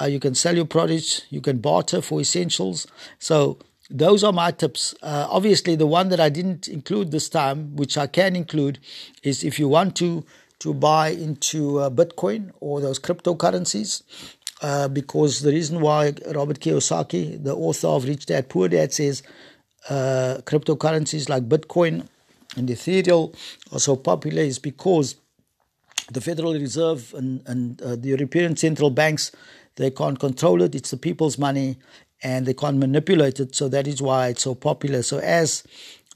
Uh, you can sell your produce, you can barter for essentials. So those are my tips. Uh, obviously, the one that I didn't include this time, which I can include, is if you want to to buy into uh, Bitcoin or those cryptocurrencies. Uh, because the reason why Robert Kiyosaki, the author of Rich Dad Poor Dad, says uh, cryptocurrencies like Bitcoin and Ethereum are so popular is because the Federal Reserve and, and uh, the European central banks they can't control it. It's the people's money, and they can't manipulate it. So that is why it's so popular. So as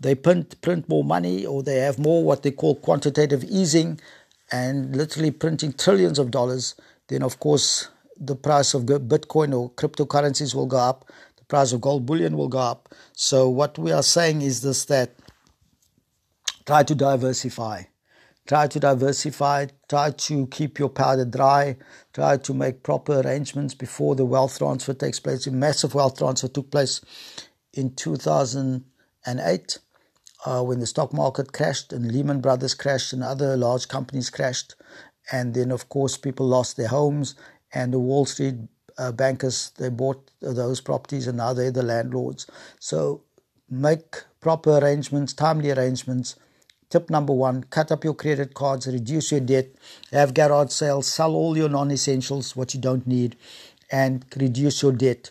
they print print more money, or they have more what they call quantitative easing, and literally printing trillions of dollars, then of course the price of Bitcoin or cryptocurrencies will go up. The price of gold bullion will go up. So what we are saying is this: that try to diversify Try to diversify, try to keep your powder dry, try to make proper arrangements before the wealth transfer takes place. A massive wealth transfer took place in 2008 uh, when the stock market crashed and Lehman Brothers crashed and other large companies crashed. And then, of course, people lost their homes and the Wall Street uh, bankers, they bought those properties and now they're the landlords. So make proper arrangements, timely arrangements Tip number one cut up your credit cards, reduce your debt, have garage sales, sell all your non essentials, what you don't need, and reduce your debt.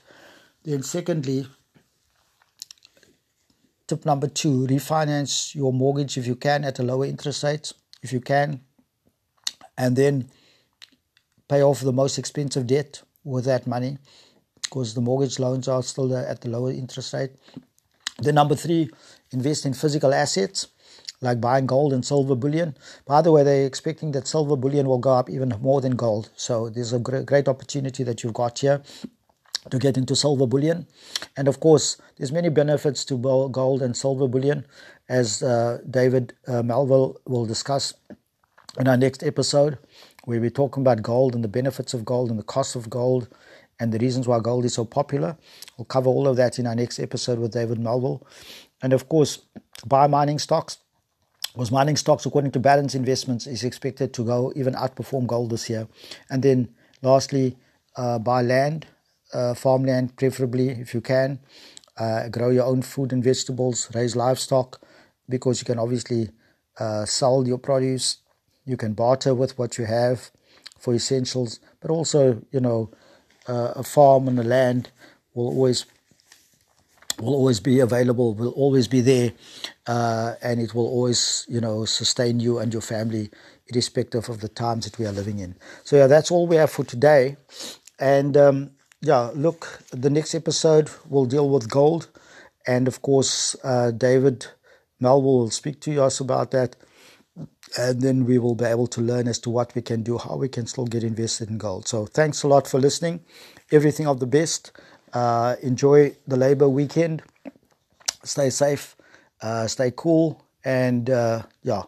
Then, secondly, tip number two refinance your mortgage if you can at a lower interest rate, if you can, and then pay off the most expensive debt with that money because the mortgage loans are still at the lower interest rate. Then, number three, invest in physical assets like buying gold and silver bullion. By the way, they're expecting that silver bullion will go up even more than gold. So there's a great opportunity that you've got here to get into silver bullion. And of course, there's many benefits to gold and silver bullion, as uh, David uh, Melville will discuss in our next episode, where we're talking about gold and the benefits of gold and the cost of gold and the reasons why gold is so popular. We'll cover all of that in our next episode with David Melville. And of course, buy mining stocks was mining stocks, according to Barron's Investments, is expected to go even outperform gold this year. And then lastly, uh, buy land, uh, farmland, preferably if you can. Uh, grow your own food and vegetables, raise livestock, because you can obviously uh, sell your produce. You can barter with what you have for essentials, but also, you know, uh, a farm and a land will always will always be available, will always be there, uh, and it will always, you know, sustain you and your family, irrespective of the times that we are living in. So yeah, that's all we have for today, and um, yeah, look, the next episode will deal with gold, and of course, uh, David Melville will speak to us about that. and then we will be able to learn as to what we can do, how we can still get invested in gold. So thanks a lot for listening. Everything of the best. Uh, enjoy the Labor weekend. Stay safe. Uh, stay cool. And uh, yeah,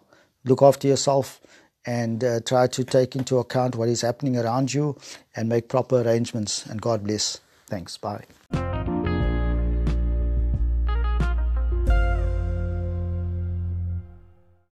look after yourself and uh, try to take into account what is happening around you and make proper arrangements. And God bless. Thanks. Bye.